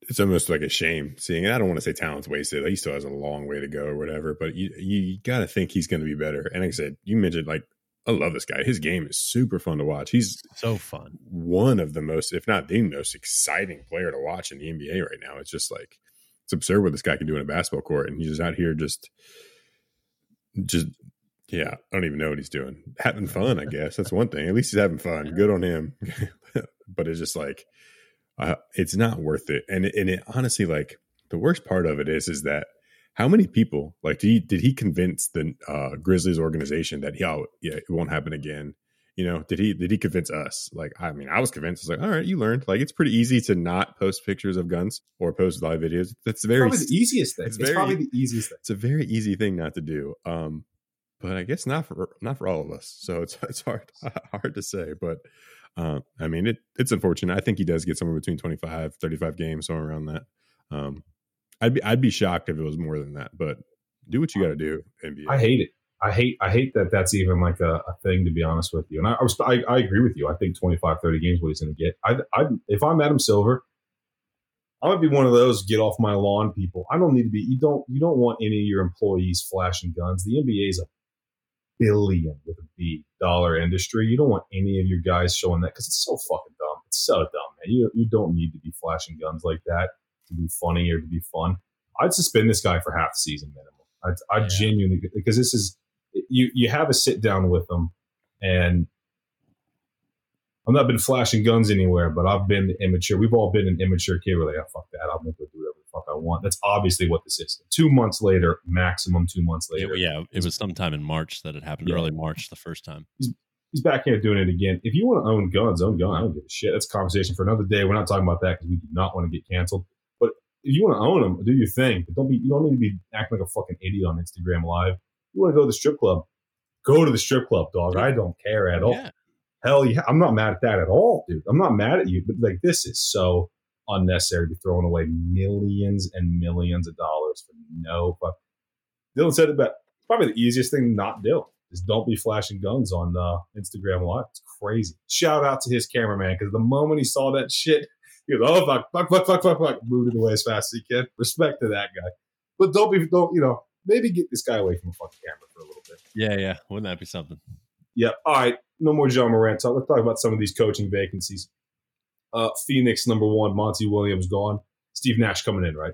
it's almost like a shame seeing it. I don't want to say talent's wasted. He still has a long way to go or whatever, but you, you got to think he's going to be better. And like I said, you mentioned like, I love this guy. His game is super fun to watch. He's So fun. one of the most, if not the most exciting player to watch in the NBA right now. It's just like it's absurd what this guy can do in a basketball court, and he's just out here just, just yeah, I don't even know what he's doing. Having fun, I guess that's one thing. At least he's having fun. Good on him. [LAUGHS] but it's just like uh, it's not worth it. And and it honestly, like the worst part of it is, is that how many people like did he did he convince the uh, Grizzlies organization that yeah, yeah, it won't happen again? You know, did he did he convince us? Like, I mean, I was convinced. It's like, all right, you learned. Like, it's pretty easy to not post pictures of guns or post live videos. That's very probably the easiest thing. it's It's, very- probably the easiest thing. it's a very easy thing not to do. Um, but I guess not for not for all of us. So it's [LAUGHS] it's hard [LAUGHS] hard to say. But uh, I mean, it it's unfortunate. I think he does get somewhere between 25, 35 games, somewhere around that. Um, I'd be I'd be shocked if it was more than that. But do what you got to do, NBA. I hate it. I hate I hate that that's even like a, a thing to be honest with you. And I, I, was, I I agree with you. I think 25, 30 games what he's going to get. I, I if I'm Adam Silver, I'm gonna be one of those get off my lawn people. I don't need to be. You don't you don't want any of your employees flashing guns. The NBA is a billion with a B dollar industry. You don't want any of your guys showing that because it's so fucking dumb. It's so dumb, man. You you don't need to be flashing guns like that to be funny or to be fun. I'd suspend this guy for half the season minimum. I I Yeah. genuinely because this is you you have a sit down with them and I've not been flashing guns anywhere, but I've been immature. We've all been an immature kid. We're like, oh, ah, fuck that. I'll make it do whatever the fuck I want. That's obviously what this is. Two months later, maximum two months later. It, yeah, it was sometime in March that it happened. Yeah. Early March, the first time. He's back here doing it again. If you want to own guns, own guns. I don't give a shit. That's a conversation for another day. We're not talking about that because we do not want to get canceled. If you want to own them, do your thing. But don't be. You don't need to be acting like a fucking idiot on Instagram Live. You want to go to the strip club? Go to the strip club, dog. I don't care at all. Yeah. Hell yeah, I'm not mad at that at all, dude. I'm not mad at you, but like this is so unnecessary to be throwing away millions and millions of dollars for no fuck. Dylan said it, but probably the easiest thing not to not do is don't be flashing guns on uh, Instagram Live. It's crazy. Shout out to his cameraman because the moment he saw that shit, he goes, "Oh fuck, fuck, fuck, fuck, fuck, fuck," moved it away as fast as he can. Respect to that guy, but don't be, don't you know? Maybe get this guy away from a fucking camera for a little bit. Yeah, yeah. Wouldn't that be something? Yep. All right. No more Ja Morant talk. Let's talk about some of these coaching vacancies. Uh, Phoenix number one, Monty Williams gone. Steve Nash coming in, right?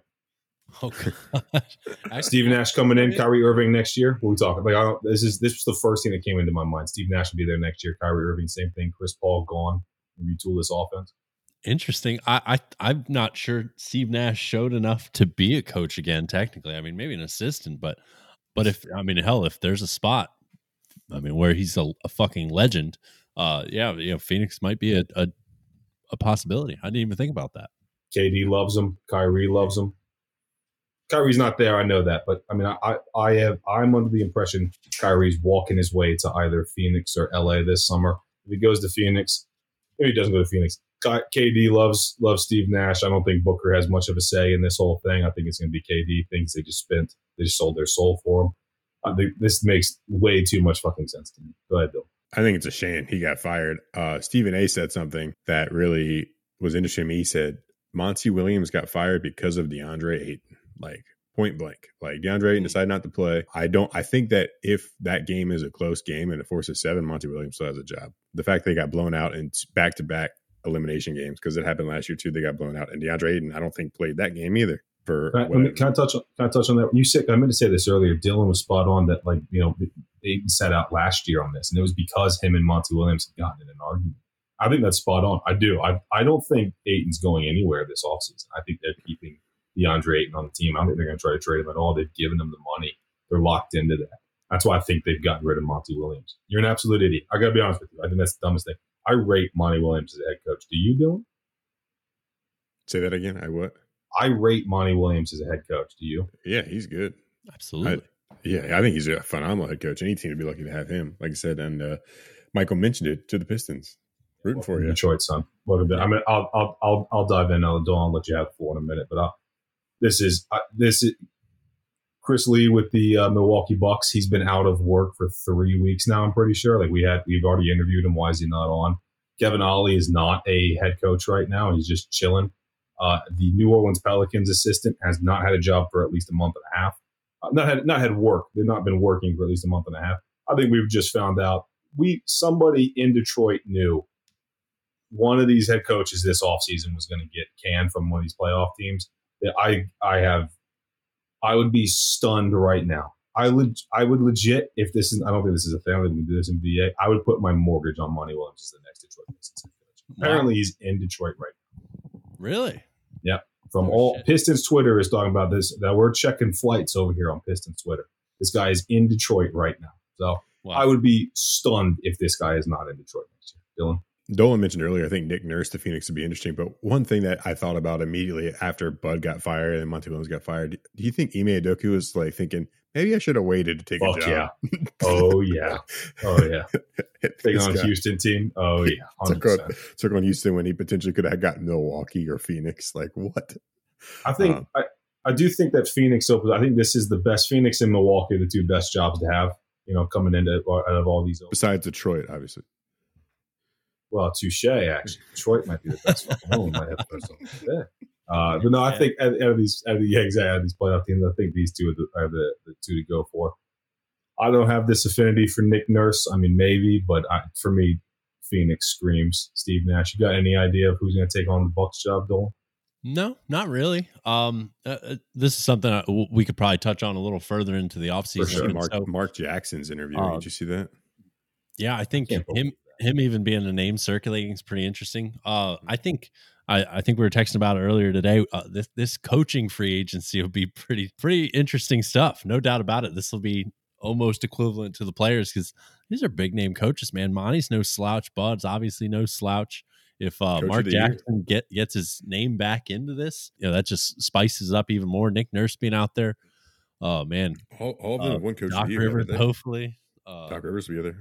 Oh gosh. [LAUGHS] Steve Nash coming in. Kyrie Irving next year. What are we talking? Like, I don't, this is this was the first thing that came into my mind. Steve Nash will be there next year. Kyrie Irving, same thing. Chris Paul gone. Retool this offense. Interesting. I, I I'm not sure Steve Nash showed enough to be a coach again. Technically, I mean, maybe an assistant, but but if I mean, hell, if there's a spot, I mean, where he's a, a fucking legend, uh, yeah, you know, Phoenix might be a, a a possibility. I didn't even think about that. KD loves him. Kyrie loves him. Kyrie's not there. I know that, but I mean, I, I have. I'm under the impression Kyrie's walking his way to either Phoenix or LA this summer. If he goes to Phoenix, maybe he doesn't go to Phoenix. KD loves loves Steve Nash. I don't think Booker has much of a say in this whole thing. I think it's going to be KD. Things they just spent. They just sold their soul for him. I think this makes way too much fucking sense to me. Go ahead, Bill. I think it's a shame he got fired. Uh, Stephen A said something that really was interesting to me. He said Monty Williams got fired because of DeAndre Ayton, like point blank. Like DeAndre Ayton decided not to play. I don't. I think that if that game is a close game and it forces seven, Monty Williams still has a job. The fact they got blown out in back to back elimination games because it happened last year too. They got blown out, and DeAndre Ayton I don't think played that game either. For Can I, whatever. can I touch on can I touch on that? You said I meant to say this earlier. Dylan was spot on that like you know they set out last year on this, and it was because him and Monty Williams had gotten in an argument. I think that's spot on. I do. I I don't think Ayton's going anywhere this offseason. I think they're keeping DeAndre Ayton on the team. I don't think they're going to try to trade him at all. They've given him the money. They're locked into that. That's why I think they've gotten rid of Monty Williams. You're an absolute idiot. I got to be honest with you. I think that's the dumbest thing. I rate Monty Williams as a head coach. Do you, Dylan? Say that again. I what? I rate Monty Williams as a head coach. Do you? Yeah, he's good. Absolutely. Yeah, I think he's a phenomenal head coach. Any team would be lucky to have him. Like I said, and uh, Michael mentioned it to the Pistons. Rooting for you. Detroit, son. Welcome to, I mean, I'll, I'll, I'll, I'll dive in. I'll, I'll let you have the floor in a minute. But I'll, this is uh, this is Chris Lee with the uh, Milwaukee Bucks. He's been out of work for three weeks now. I'm pretty sure. Like we had, we've already interviewed him. Why is he not on? Kevin Ollie is not a head coach right now. He's just chilling. Uh, the New Orleans Pelicans assistant has not had a job for at least a month and a half. Uh, not had not had work. They've not been working for at least a month and a half. I think we've just found out we somebody in Detroit knew one of these head coaches this offseason was going to get canned from one of these playoff teams. I I have I would be stunned right now. I would I would legit if this is I don't think this is a family we do this in VA. I would put my mortgage on Monty Williams as the next Detroit Pistons coach. Wow. Apparently he's in Detroit right now. Really? Yeah. From Oh, all shit. Pistons Twitter is talking about this that we're checking flights over here on Pistons Twitter. This guy is in Detroit right now. So Wow. I would be stunned if this guy is not in Detroit next year. Dylan. Dolan mentioned earlier, I think Nick Nurse to Phoenix would be interesting. But one thing that I thought about immediately after Bud got fired and Monty Williams got fired, do you think Ime Udoka was like thinking, maybe I should have waited to take Fuck a job? Yeah. [LAUGHS] Oh yeah. Oh yeah. [LAUGHS] Taking on guy Houston team. Oh yeah. took 100%. on, took on Houston when he potentially could have gotten Milwaukee or Phoenix. Like what? I think Um, I, I do think that Phoenix opens. I think this is the best. Phoenix and Milwaukee the two best jobs to have. You know, coming into out of all these. Besides Detroit, obviously. Well, touche. Actually, Detroit might be the best. fucking one. We might have to put something there. Uh, but no, I Yeah. think out, out of these, out of the, yeah, exactly, out of these playoff teams, I think these two are the, are the, the two to go for. I don't have this affinity for Nick Nurse. I mean, maybe, but I, for me, Phoenix screams Steve Nash. You got any idea of who's going to take on the Bucks job, Dolan? No, not really. Um, uh, uh, this is something I, w- we could probably touch on a little further into the offseason. sure. Mark so, Mark Jackson's interview. Uh, Did you see that? yeah, I think Can't believe him him even being a name circulating is pretty interesting. Uh, I think I, I think we were texting about it earlier today. Uh, this this coaching free agency will be [LAUGHS] pretty pretty interesting stuff, no doubt about it. This will be almost equivalent to the players because these are big name coaches, man. Monty's no slouch, Bud's obviously no slouch. If uh, Mark Jackson get gets his name back into this, you know that just spices up even more. Nick Nurse being out there, oh man, all, all of them uh, one coach. Doc Rivers, hopefully. Uh, Doc Rivers will be there.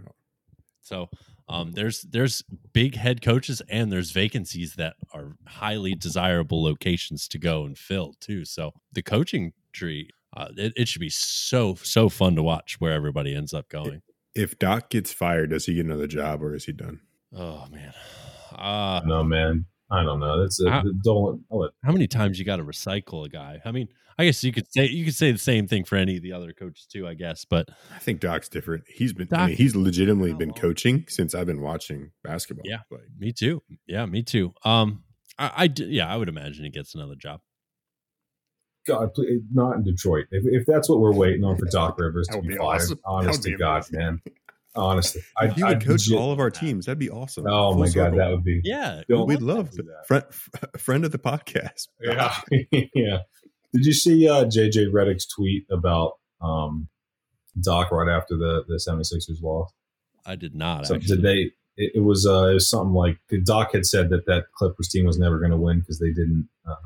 So um, there's there's big head coaches and there's vacancies that are highly desirable locations to go and fill too. So the coaching tree, uh, it, it should be so so fun to watch where everybody ends up going. If Doc gets fired, does he get another job or is he done? Oh man, uh, no man, I don't know. That's a, how, don't. How many times you got to recycle a guy? I mean, I guess you could say you could say the same thing for any of the other coaches too. I guess, but I think Doc's different. He's been Doc, I mean, he's legitimately been coaching since I've been watching basketball. Yeah, play. me too. Yeah, me too. Um, I, I yeah, I would imagine he gets another job. God, please, not in Detroit. If, if that's what we're waiting on for Doc Rivers to be, be fired, awesome. honest to God, man. Honestly, I, he would I'd coach legit, all of our teams. That'd be awesome. Oh Full my circle. god, that would be yeah. We'd love that. Friend, friend of the podcast. [LAUGHS] Yeah, yeah. Did you see uh, JJ Redick's tweet about um, Doc right after the the 76ers lost? I did not. So did they? It, it was uh, it was something like Doc had said that that Clippers team was never going to win because they didn't. Uh,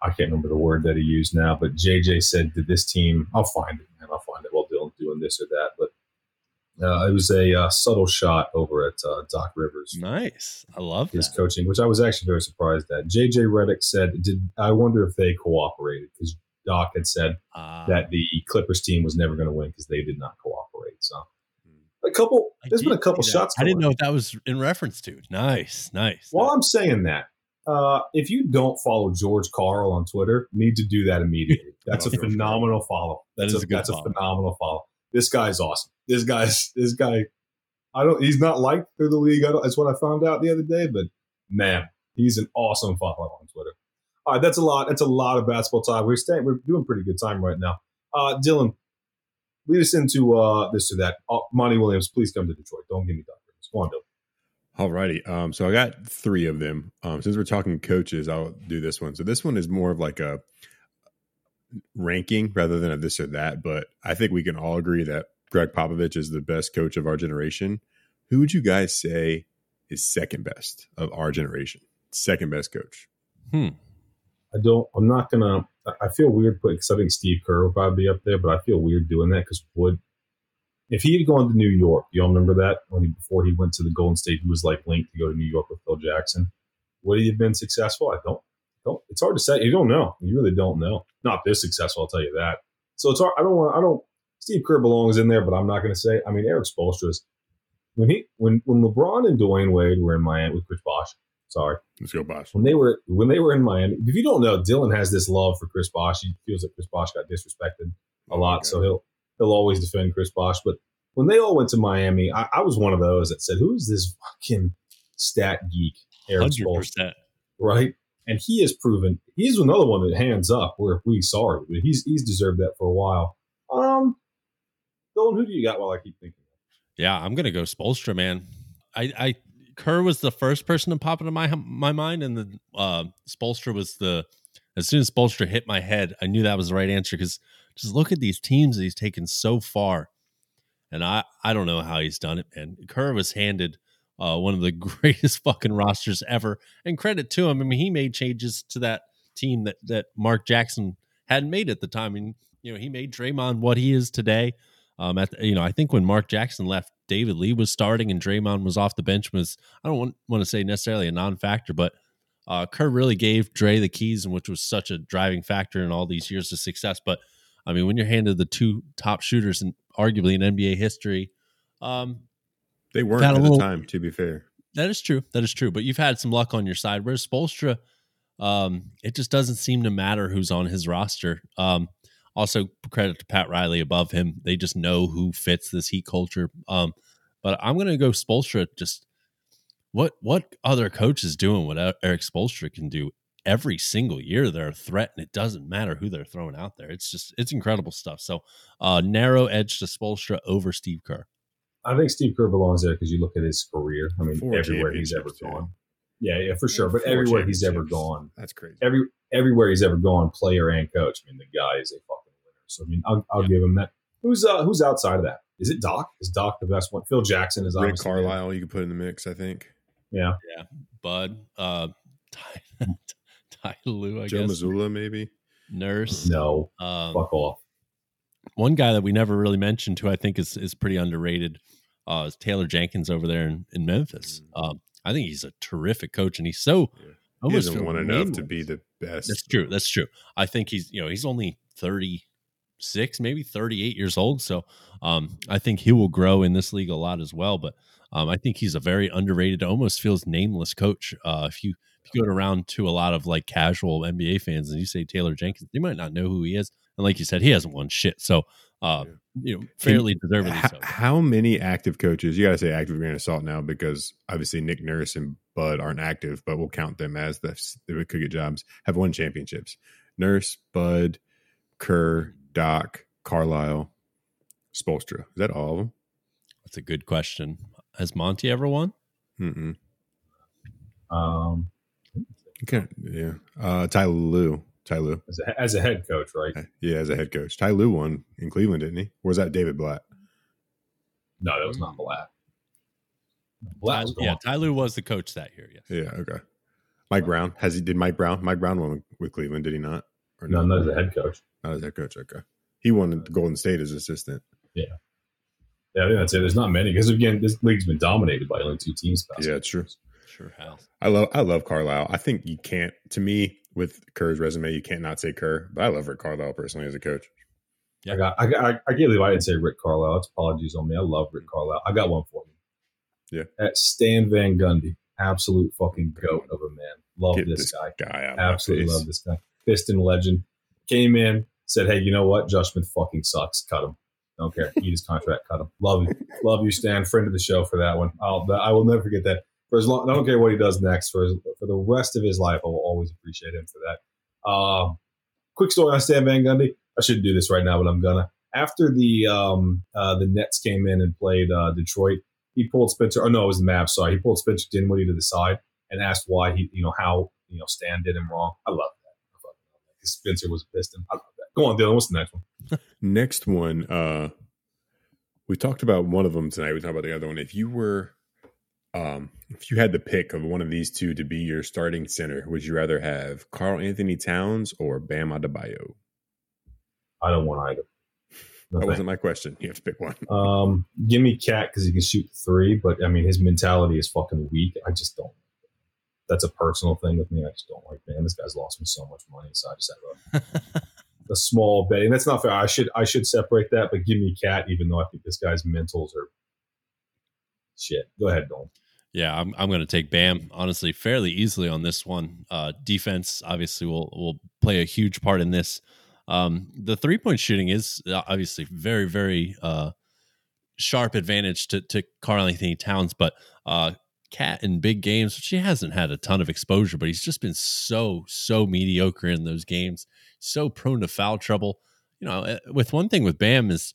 I can't remember the word that he used now, but JJ said, "Did this team? I'll find it, man. I'll find it while Dylan doing this or that." But uh, it was a uh, subtle shot over at uh, Doc Rivers. Nice, I love his that. coaching, which I was actually very surprised at. JJ Redick said, "Did I wonder if they cooperated?" Because Doc had said uh, that the Clippers team was never going to win because they did not cooperate. So a couple, I there's been a couple shots. I didn't know if that was in reference to. Nice, nice. While nice. I'm saying that, uh, if you don't follow George Karl on Twitter, need to do that immediately. [LAUGHS] That's a phenomenal follow. That's, a, a that's follow. a phenomenal follow this guy's awesome. This guy's this guy. I don't. He's not liked through the league. I don't, that's what I found out the other day. But man, he's an awesome follow on Twitter. All right, that's a lot. That's a lot of basketball time. We're staying. We're doing pretty good time right now. Uh, Dylan, lead us into uh, this or that. Uh, Monty Williams, please come to Detroit. Don't give me Doc Rivers. Come on, Dylan. Alrighty. Um, so I got three of them. Um, since we're talking coaches, I'll do this one. So this one is more of like a ranking rather than a this or that, but I think we can all agree that Gregg Popovich is the best coach of our generation. Who would you guys say is second best of our generation? Second best coach. Hmm. I don't. I'm not gonna. I feel weird putting because I think Steve Kerr would probably be up there, but I feel weird doing that because would if he had gone to New York, you all remember that when he before he went to the Golden State, he was like linked to go to New York with Phil Jackson. Would he have been successful? I don't don't. It's hard to say. You don't know. You really don't know. Not this successful, I'll tell you that. So it's hard. I don't want. I don't. Steve Kerr belongs in there, but I'm not going to say. I mean, Erik Spoelstra's when he when when LeBron and Dwyane Wade were in Miami with Chris Bosh. Sorry, let's go Bosh. When they were when they were in Miami, if you don't know, Dylan has this love for Chris Bosh. He feels like Chris Bosh got disrespected a lot, so he'll he'll always defend Chris Bosh. But when they all went to Miami, I, I was one of those that said, "Who is this fucking stat geek, Erik Spoelstra?" Right? And he has proven he's another one that hands up where we sorry, but he's he's deserved that for a while. Um, Dylan, who do you got? While I keep thinking. Yeah, I'm gonna go Spoelstra, man. I, I Kerr was the first person to pop into my my mind, and the uh, Spoelstra was the. As soon as Spoelstra hit my head, I knew that was the right answer because just look at these teams that he's taken so far, and I I don't know how he's done it, man. Kerr was handed uh, one of the [LAUGHS] greatest fucking rosters ever. And credit to him. I mean, he made changes to that team that that Mark Jackson hadn't made at the time. And you know, he made Draymond what he is today. Um, at the, you know, I think when Mark Jackson left, David Lee was starting and Draymond was off the bench. Was I don't want, want to say necessarily a non-factor, but uh, Kerr really gave Dre the keys, and which was such a driving factor in all these years of success. But I mean, when you're handed the two top shooters and arguably in NBA history, um, they weren't at little, the time, to be fair. That is true. That is true. But you've had some luck on your side. Whereas Spoelstra, um, it just doesn't seem to matter who's on his roster. Um, also, credit to Pat Riley above him. They just know who fits this Heat culture. Um, but I'm going to go Spoelstra. Just what what other coach is doing what Erik Spoelstra can do every single year? They're a threat, and it doesn't matter who they're throwing out there. It's just it's incredible stuff. So, uh, narrow edge to Spoelstra over Steve Kerr. I think Steve Kerr belongs there because you look at his career. I mean, Four everywhere he's ever gone. Yeah, yeah, for sure. But Four everywhere he's ever gone, That's crazy. every everywhere he's ever gone, player and coach. I mean, the guy is a fucking winner. So I mean, I'll, I'll Yeah. give him that. Who's uh who's outside of that? Is it Doc? Is Doc the best one? Phil Jackson is Rick obviously Carlisle, you could put in the mix, I think. Yeah, yeah, Bud, uh, [LAUGHS] Ty, Ty Lue, I Joe guess. Mazzulla, maybe. Nurse. no, Um, fuck off. one guy that we never really mentioned, who I think is is pretty underrated, uh, Taylor Jenkins over there in, in Memphis. Um, I think he's a terrific coach, and he's so Yeah. He feel won enough to be the best. That's true. That's true. I think he's you know he's only thirty six, maybe thirty eight years old. So um, I think he will grow in this league a lot as well. But um, I think he's a very underrated, almost feels nameless coach. Uh, if you if you go around to a lot of like casual NBA fans and you say Taylor Jenkins, they might not know who he is. And like you said, he hasn't won shit. So uh, you know, fairly deservedly How, so. how many active coaches? You got to say active grain of salt now because obviously Nick Nurse and Bud aren't active, but we'll count them as the they could get jobs. Have won championships. Nurse, Bud, Kerr, Doc, Carlisle, Spoelstra. Is that all of them? That's a good question. Has Monty ever won? Mm-mm. Um, Okay. Yeah. Uh, Ty Lue. Ty Lue. as a, as a head coach, right? Yeah, as a head coach. Ty Lue won in Cleveland, didn't he? Or was that David Blatt? No, that was not Blatt. Blatt was yeah, gone. Ty Lue was the coach that year. Yes. Yeah. Okay. Mike Brown has he? Did Mike Brown? Mike Brown won with Cleveland, did he not? Or No, not as a head coach. Not as head coach. Okay. He won at Golden State as assistant. Yeah, Yeah, I think that's it. There's not many because again, this league's been dominated by only two teams. Yeah, it's true. Sure has. I love I love Carlisle. I think you can't to me with Kerr's resume, you can't not say Kerr. But I love Rick Carlisle personally as a coach. I got. I, got- I, I can't believe I didn't say Rick Carlisle. It's apologies on me. I love Rick Carlisle. I got one for you. Yeah. At Stan Van Gundy, absolute fucking goat of a man. Love this, this guy. Guy out of my Absolutely love this guy. Piston legend. Came in, said, "Hey, you know what? Josh Smith fucking sucks. Cut him. Don't care. Eat his contract. Cut him. Love you. [LAUGHS] Love you, Stan. Friend of the show for that one. I'll. I will never forget that. For as long, I don't care what he does next. For his, for the rest of his life, I will always appreciate him for that. Um, quick story on Stan Van Gundy. I shouldn't do this right now, but I'm gonna. After the um, uh, the Nets came in and played uh, Detroit, he pulled Spencer. Oh no, it was the Mavs. Sorry, he pulled Spencer Dinwiddie to the side and asked why he, you know, how you know Stan did him wrong. I love that. I love that. Spencer was a piston. I love that. Go on, Dylan. What's the next one? [LAUGHS] Next one, uh we talked about one of them tonight. We talked about the other one. If you were um if you had the pick of one of these two to be your starting center, would you rather have Karl-Anthony Towns or Bam Adebayo? I don't want either. No That thanks. wasn't my question. You have to pick one. [LAUGHS] Um, give me KAT because he can shoot three, but I mean his mentality is fucking weak. I just don't. That's a personal thing with me. I just don't like. Man, this guy's lost me so much money, so I just have a, [LAUGHS] a small betting. That's not fair. I should I should separate that, but give me KAT, even though I think this guy's mentals are shit. Go ahead, Dolan. Yeah, I'm I'm going to take Bam honestly fairly easily on this one. Uh, defense obviously will will play a huge part in this. Um, the three point shooting is uh, obviously very very uh, sharp advantage to to Karl-Anthony Towns, but uh, KAT in big games, she hasn't had a ton of exposure, but he's just been so so mediocre in those games, so prone to foul trouble. You know, uh, with one thing with Bam is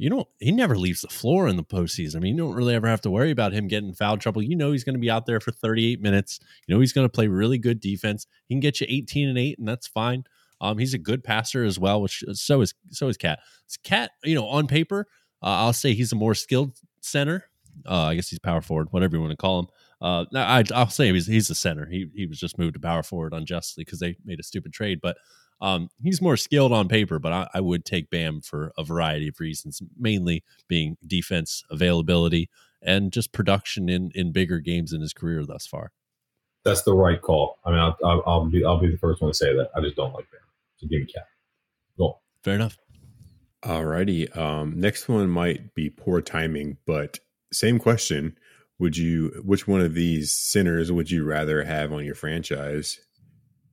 you don't he never leaves the floor in the postseason. I mean, you don't really ever have to worry about him getting foul trouble. You know he's going to be out there for 38 minutes. You know he's going to play really good defense. He can get you 18 and 8 and that's fine. Um he's a good passer as well, which so is so is KAT. KAT, you know, on paper, uh, I'll say he's a more skilled center. Uh, I guess he's power forward, whatever you want to call him. Uh, I, I'll say he's he's a center. He he was just moved to power forward unjustly because they made a stupid trade, but um, he's more skilled on paper, but I, I would take Bam for a variety of reasons, mainly being defense availability and just production in in bigger games in his career thus far. That's the right call. I mean, I'll, I'll, I'll be I'll be the first one to say that. I just don't like Bam. So give me KAT. Go. Fair enough. Alrighty. Um, next one might be poor timing, but same question. Would you which one of these centers would you rather have on your franchise?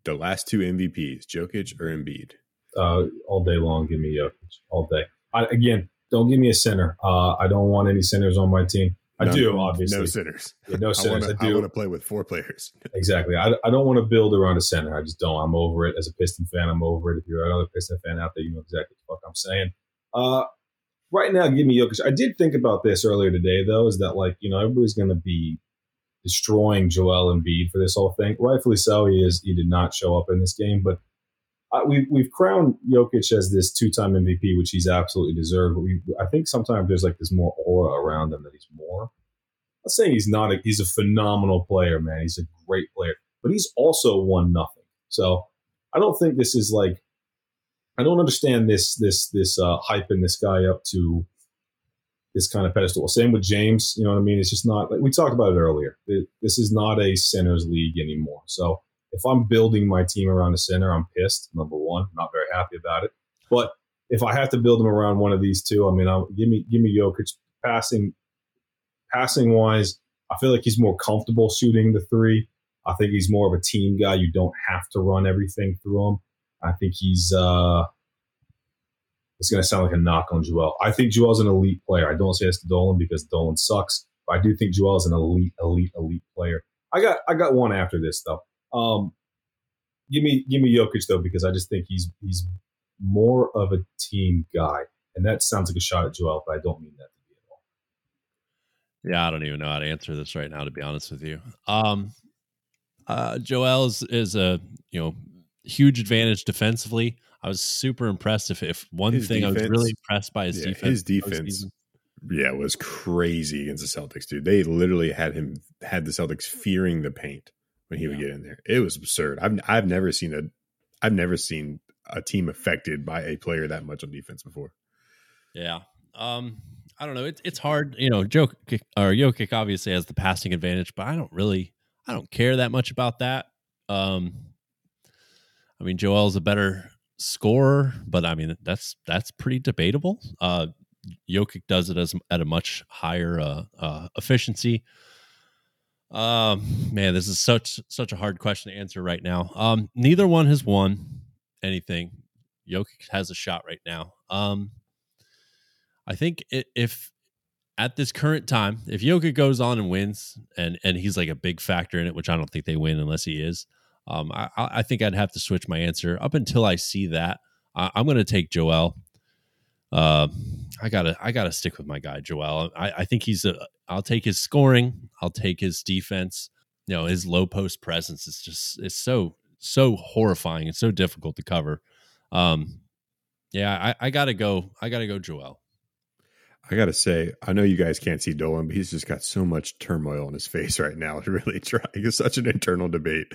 The last two MVPs, Jokic or Embiid? uh, all day long. Give me Jokic all day. I, again, don't give me a center. Uh, I don't want any centers on my team. I None- do obviously. No centers. Yeah, no [LAUGHS] I centers. want I, to do to play with four players. [LAUGHS] exactly. I, I don't want to build around a center. I just don't. I'm over it. As a Piston fan, I'm over it. If you're another Piston fan out there, you know exactly what the fuck I'm saying. Uh, right now, give me Jokic. I did think about this earlier today, though, is that like you know everybody's going to be destroying Joel Embiid for this whole thing. Rightfully so. He is. He did not show up in this game, but uh, we we've crowned Jokic as this two-time MVP, which he's absolutely deserved. But we, I think sometimes there's like this more aura around him that he's more. I'm saying he's not. A, he's a phenomenal player, man. He's a great player, but he's also won nothing. So I don't think this is like. I don't understand this this this uh, hyping this guy up to this kind of pedestal. Same with James. You know what I mean? It's just not like we talked about it earlier. It, this is not a centers league anymore. So if I'm building my team around a center, I'm pissed. Number one, not very happy about it. But if I have to build them around one of these two, I mean, I'll, give me give me Jokic passing passing wise. I feel like he's more comfortable shooting the three. I think he's more of a team guy. You don't have to run everything through him. I think he's. uh It's going to sound like a knock on Joel. I think Joel's an elite player. I don't say this to Dolan because Dolan sucks, but I do think Joel's an elite, elite, elite player. I got I got one after this though. Um, give me give me Jokic though because I just think he's he's more of a team guy, and that sounds like a shot at Joel, but I don't mean that to be at all. Yeah, I don't even know how to answer this right now, to be honest with you. Um, uh, Joel is, is a you know huge advantage defensively. I was super impressed. If if one His thing I was really impressed by his Yeah, defense, his defense, yeah, was crazy against the Celtics, dude. They literally had him had the Celtics fearing the paint when he would get in there. It was absurd. I've I've never seen a I've never seen a team affected by a player that much on defense before. Yeah. Um, I don't know. It's it's hard. You know, Jokic or Jokic obviously has the passing advantage, but I don't really I don't care that much about that. Um, I mean, Joel's a better scorer, but I mean that's that's pretty debatable. Uh, Jokic does it as at a much higher uh, uh, efficiency. Um, man, this is such such a hard question to answer right now. Um, neither one has won anything. Jokic has a shot right now. Um, I think i if at this current time, if Jokic goes on and wins, and and he's like a big factor in it, which I don't think they win unless he is. Um, I, I think I'd have to switch my answer up until I see that. I, I'm going to take Joel. Uh, I gotta I gotta stick with my guy Joel. I, I think he's a. I'll take his scoring. I'll take his defense. You know his low post presence is just it's so so horrifying It's so difficult to cover. Um, yeah, I, I gotta go. I gotta go Joel. I gotta say, I know you guys can't see Dolan, but he's just got so much turmoil in his face [LAUGHS] right now. To really trying. it's such an internal debate.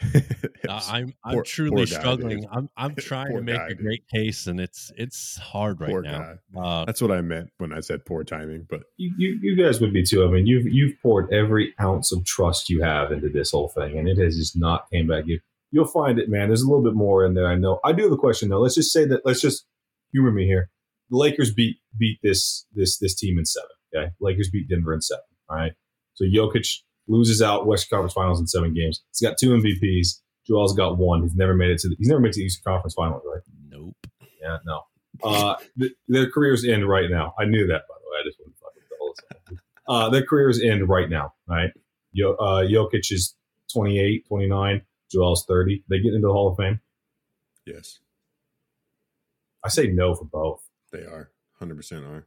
[LAUGHS] Uh, I'm I'm Poor- truly poor struggling. dude. I'm I'm [LAUGHS] trying to make guy, a dude. great case, and it's it's hard right Poor now. Uh, That's what I meant when I said poor timing. But You, you you guys would be too. I mean, you've you've poured every ounce of trust you have into this whole thing, and it has just not came back. You you'll find it, man. There's a little bit more in there. I know. I do have a question though. Let's just say that. Let's just humor me here. The Lakers beat beat this this this team in seven. Okay, Lakers beat Denver in seven. All right. So Jokic loses out West Conference Finals in seven games. He's got two MVPs. Joel's got one. He's never made it to the, he's never made it to the Eastern Conference Finals, right? nope. Yeah, no. Uh, th- their careers end right now. I knew that, by the way. I just wouldn't fuck with the whole thing. Uh, their careers end right now, right? Yo, uh, Jokic is 28, 29. Joel's 30. They get into the Hall of Fame. yes, I say no for both. They are. Hundred percent are.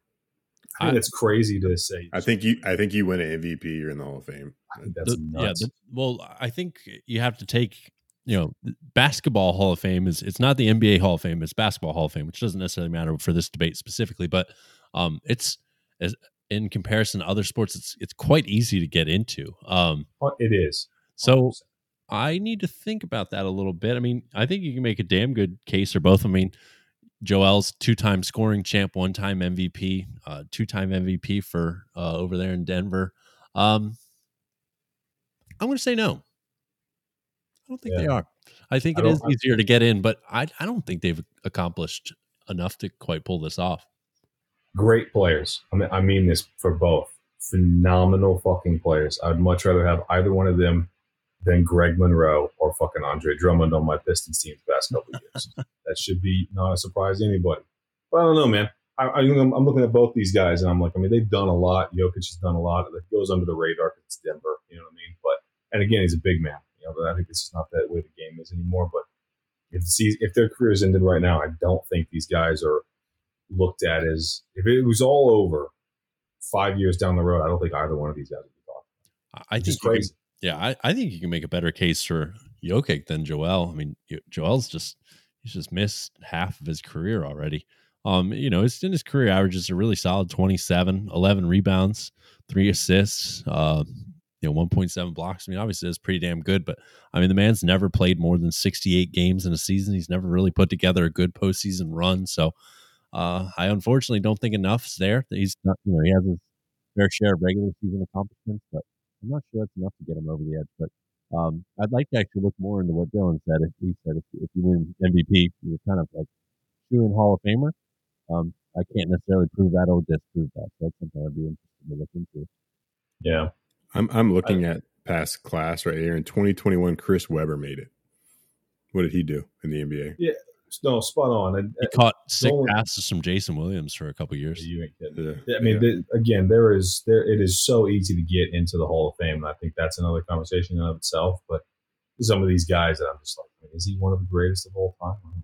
I think it's crazy to say. I think you. I think you win an MVP. You're in the Hall of Fame. That's The- nuts. yeah. The, well, I think you have to take. You know, basketball Hall of Fame is it's not the NBA Hall of Fame, it's basketball Hall of Fame, which doesn't necessarily matter for this debate specifically, but um, it's as in comparison to other sports, it's it's quite easy to get into. Um, it is. so I need to think about that a little bit. I mean, I think you can make a damn good case for both. I mean, Joel's two-time scoring champ, one-time MVP, uh, two-time MVP for uh, over there in Denver. Um, I'm going to say no. I don't think they are. I think I it don't- easier to get in, but I I don't think they've accomplished enough to quite pull this off. great players. I mean, I mean this for both. Phenomenal fucking players. I'd much rather have either one of them than Greg Monroe or fucking Andre Drummond on my Pistons team the past couple years. [LAUGHS] that should be not a surprise to anybody. But I don't know, man. I, I'm looking at both these guys and I'm like, I mean, they've done a lot. Jokic has done a lot. It goes under the radar because it's Denver. You know what I mean? But and again, he's a big man. You know, but I think this is not that way the game is anymore. But if if their careers ended right now, I don't think these guys are looked at as if it was all over five years down the road. I don't think either one of these guys would be talking. I think crazy. Yeah, I, I think you can make a better case for Jokic than Joel. I mean, Joel's just he's just missed half of his career already. Um, you know, his in his career averages a really solid 27, 11 rebounds, three assists, uh, you know, 1.7 blocks. I mean, obviously that's pretty damn good, but I mean, the man's never played more than 68 games in a season. He's never really put together a good postseason run. So uh, I unfortunately don't think enough's there. He's not, you know, he has his fair share of regular season accomplishments, but I'm not sure that's enough to get him over the edge. But um, I'd like to actually look more into what Dylan said. If he said if, if you win MVP, you're kind of like shoe in Hall of Famer. Um, I can't necessarily prove that or disprove that. So that's something I'd be interested to look into. Yeah, I'm I'm looking I, at past class right here in 2021. Chris Webber made it. What did he do in the NBA? Yeah, no, spot on. And, he caught sick passes from Jason Williams for a couple years. You ain't kidding. Yeah. I mean, yeah. the, again, there is there. It is so easy to get into the Hall of Fame, and I think that's another conversation in of itself. But some of these guys that I'm just like, is he one of the greatest of all time?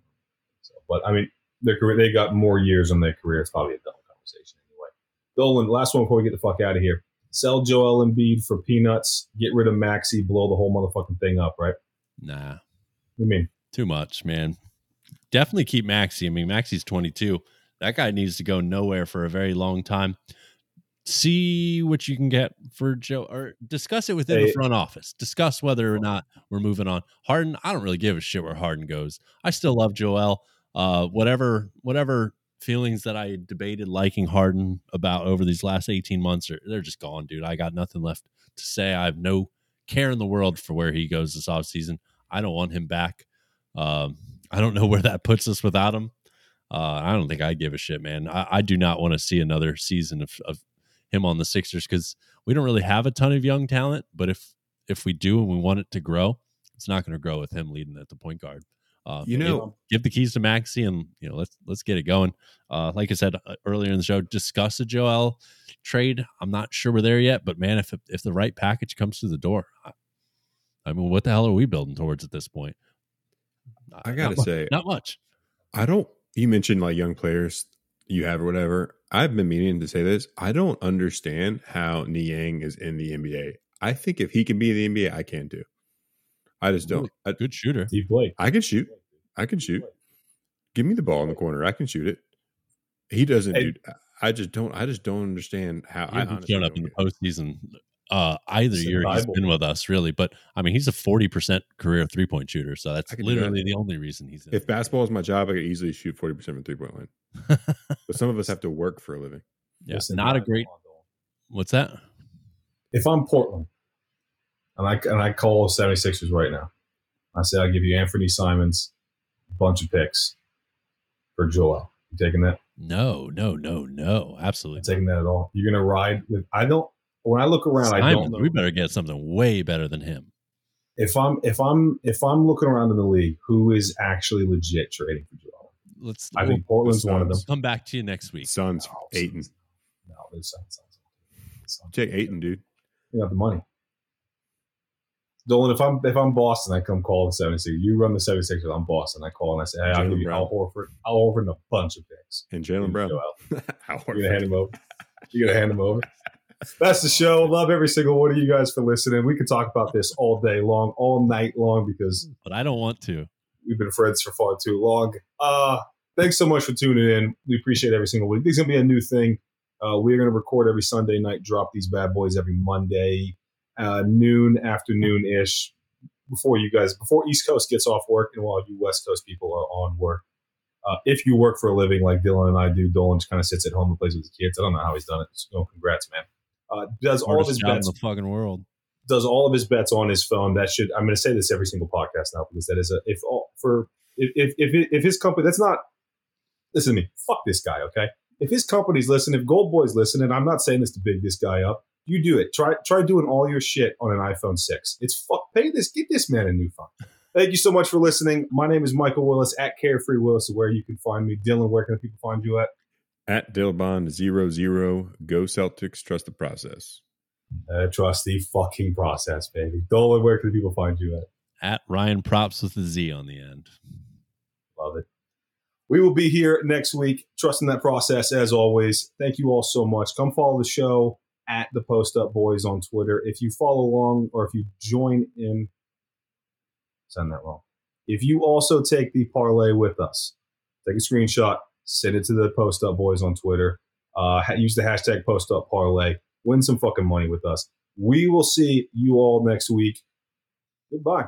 So, but I mean, their career, they got more years on their career. It's probably a dumb conversation anyway. Dolan, last one before we get the fuck out of here. Sell Joel Embiid for peanuts. Get rid of Maxey. Blow the whole motherfucking thing up, right? Nah. What mean? Too much, man. Definitely keep Maxey. I mean, Maxey's 22. That guy needs to go nowhere for a very long time. See what you can get for Joe, or discuss it within hey. the front office. Discuss whether or not we're moving on. Harden, I don't really give a shit where Harden goes. I still love Joel uh, whatever whatever feelings that I debated liking Harden about over these last 18 months are they're just gone, dude. I got nothing left to say. I have no care in the world for where he goes this offseason. I don't want him back. Um, I don't know [LAUGHS] where that puts us without him. Uh, I don't think I give a shit, man. I, I do not want to see another season of, of him on the Sixers because we don't really have a ton of young talent. But if if we do and we want it to grow, it's not going to grow with him leading at the point guard. Uh, you know, give, give, the keys to Maxey and you know let's let's get it going. Uh, like I said uh, earlier in the show, discuss a Joel trade. I'm not sure we're there yet, but man, if if the right package comes through the door, I, I mean, what the hell are we building towards at this point? I gotta not say, not much. I don't. You mentioned like young players you have or whatever. I've been meaning to say this. I don't understand how Niang is in the NBA. I think if he can be in the NBA, I can too. I just don't. I, good shooter. Steve Blake. I can shoot. I can shoot. Give me the ball in the corner. I can shoot it. He doesn't. Hey, I just don't. I just don't understand how. I haven't shown up in the postseason uh, either year he's been with us, really. But I mean, he's a forty percent career three point shooter, so that's literally the only reason he's. if basketball is my job, I could easily shoot forty percent from three point line. but some of us have to work for a living. [LAUGHS] Yeah, Listen, not a great. What's that? If I'm Portland, and I and I call 76ers right now. I say I'll give you Anthony Simons, a bunch of picks for Joel. You taking that? No, no, no, no. Absolutely. Not taking that at all. You're gonna ride with I don't when I look around, Simons, I don't know. We better get something way better than him. If I'm if I'm if I'm looking around in the league, who is actually legit trading for Joel? Let's I think Portland's one of them. Come back to you next week. Suns, no, Ayton. No, there's Suns. Check Ayton, dude. You got the money. Dolan, if I'm if I'm Boston, I come call the 76ers. You run the 76ers, I'm Boston. I call and I say, hey, I'll give you Al Horford. Al Horford and a bunch of picks. And Jaylen Brown. [LAUGHS] You're gonna hand him over. You're gonna hand him over. That's the show. Love every single one of you guys for listening. We could talk about this all day long, all night long, because but I don't want to. We've been friends for far too long. Uh thanks so much for tuning in. We appreciate every single week. This is gonna be a new thing. Uh, we're gonna record every Sunday night, drop these bad boys every Monday uh, noon, afternoon ish, before you guys, before East Coast gets off work, and while you West Coast people are on work. Uh, if you work for a living like Dylan and I do, Dolan just kind of sits at home and plays with the kids. I don't know how he's done it. So, congrats, man. Uh, does all of his bets in the fucking world. Does all of his bets on his phone. That should. I'm going to say this every single podcast now because that is a if all for if if if, if his company. That's not. Listen to me. Fuck this guy. Okay. If his company's listening, if Gold Boy's listening, I'm not saying this to big this guy up. You do it. Try try doing all your shit on an iPhone six. It's fuck. Pay this. Give this man a new phone. Thank you so much for listening. My name is Michael Willis at Carefree Willis, where you can find me. Dylan, where can people find you at? At Dillbond zero zero. Go Celtics. Trust the process. Uh, trust the fucking process, baby. Dolan, where can people find you at? At Ryan Props with a Z on the end. Love it. We will be here next week, trusting that process as always. Thank you all so much. Come follow the show at the Post Up Boys on Twitter. If you follow along or if you join in, send that wrong. If you also take the parlay with us, take a screenshot, send it to the Post Up Boys on Twitter. Uh, use the hashtag Post Up Parlay. Win some fucking money with us. We will see you all next week. Goodbye.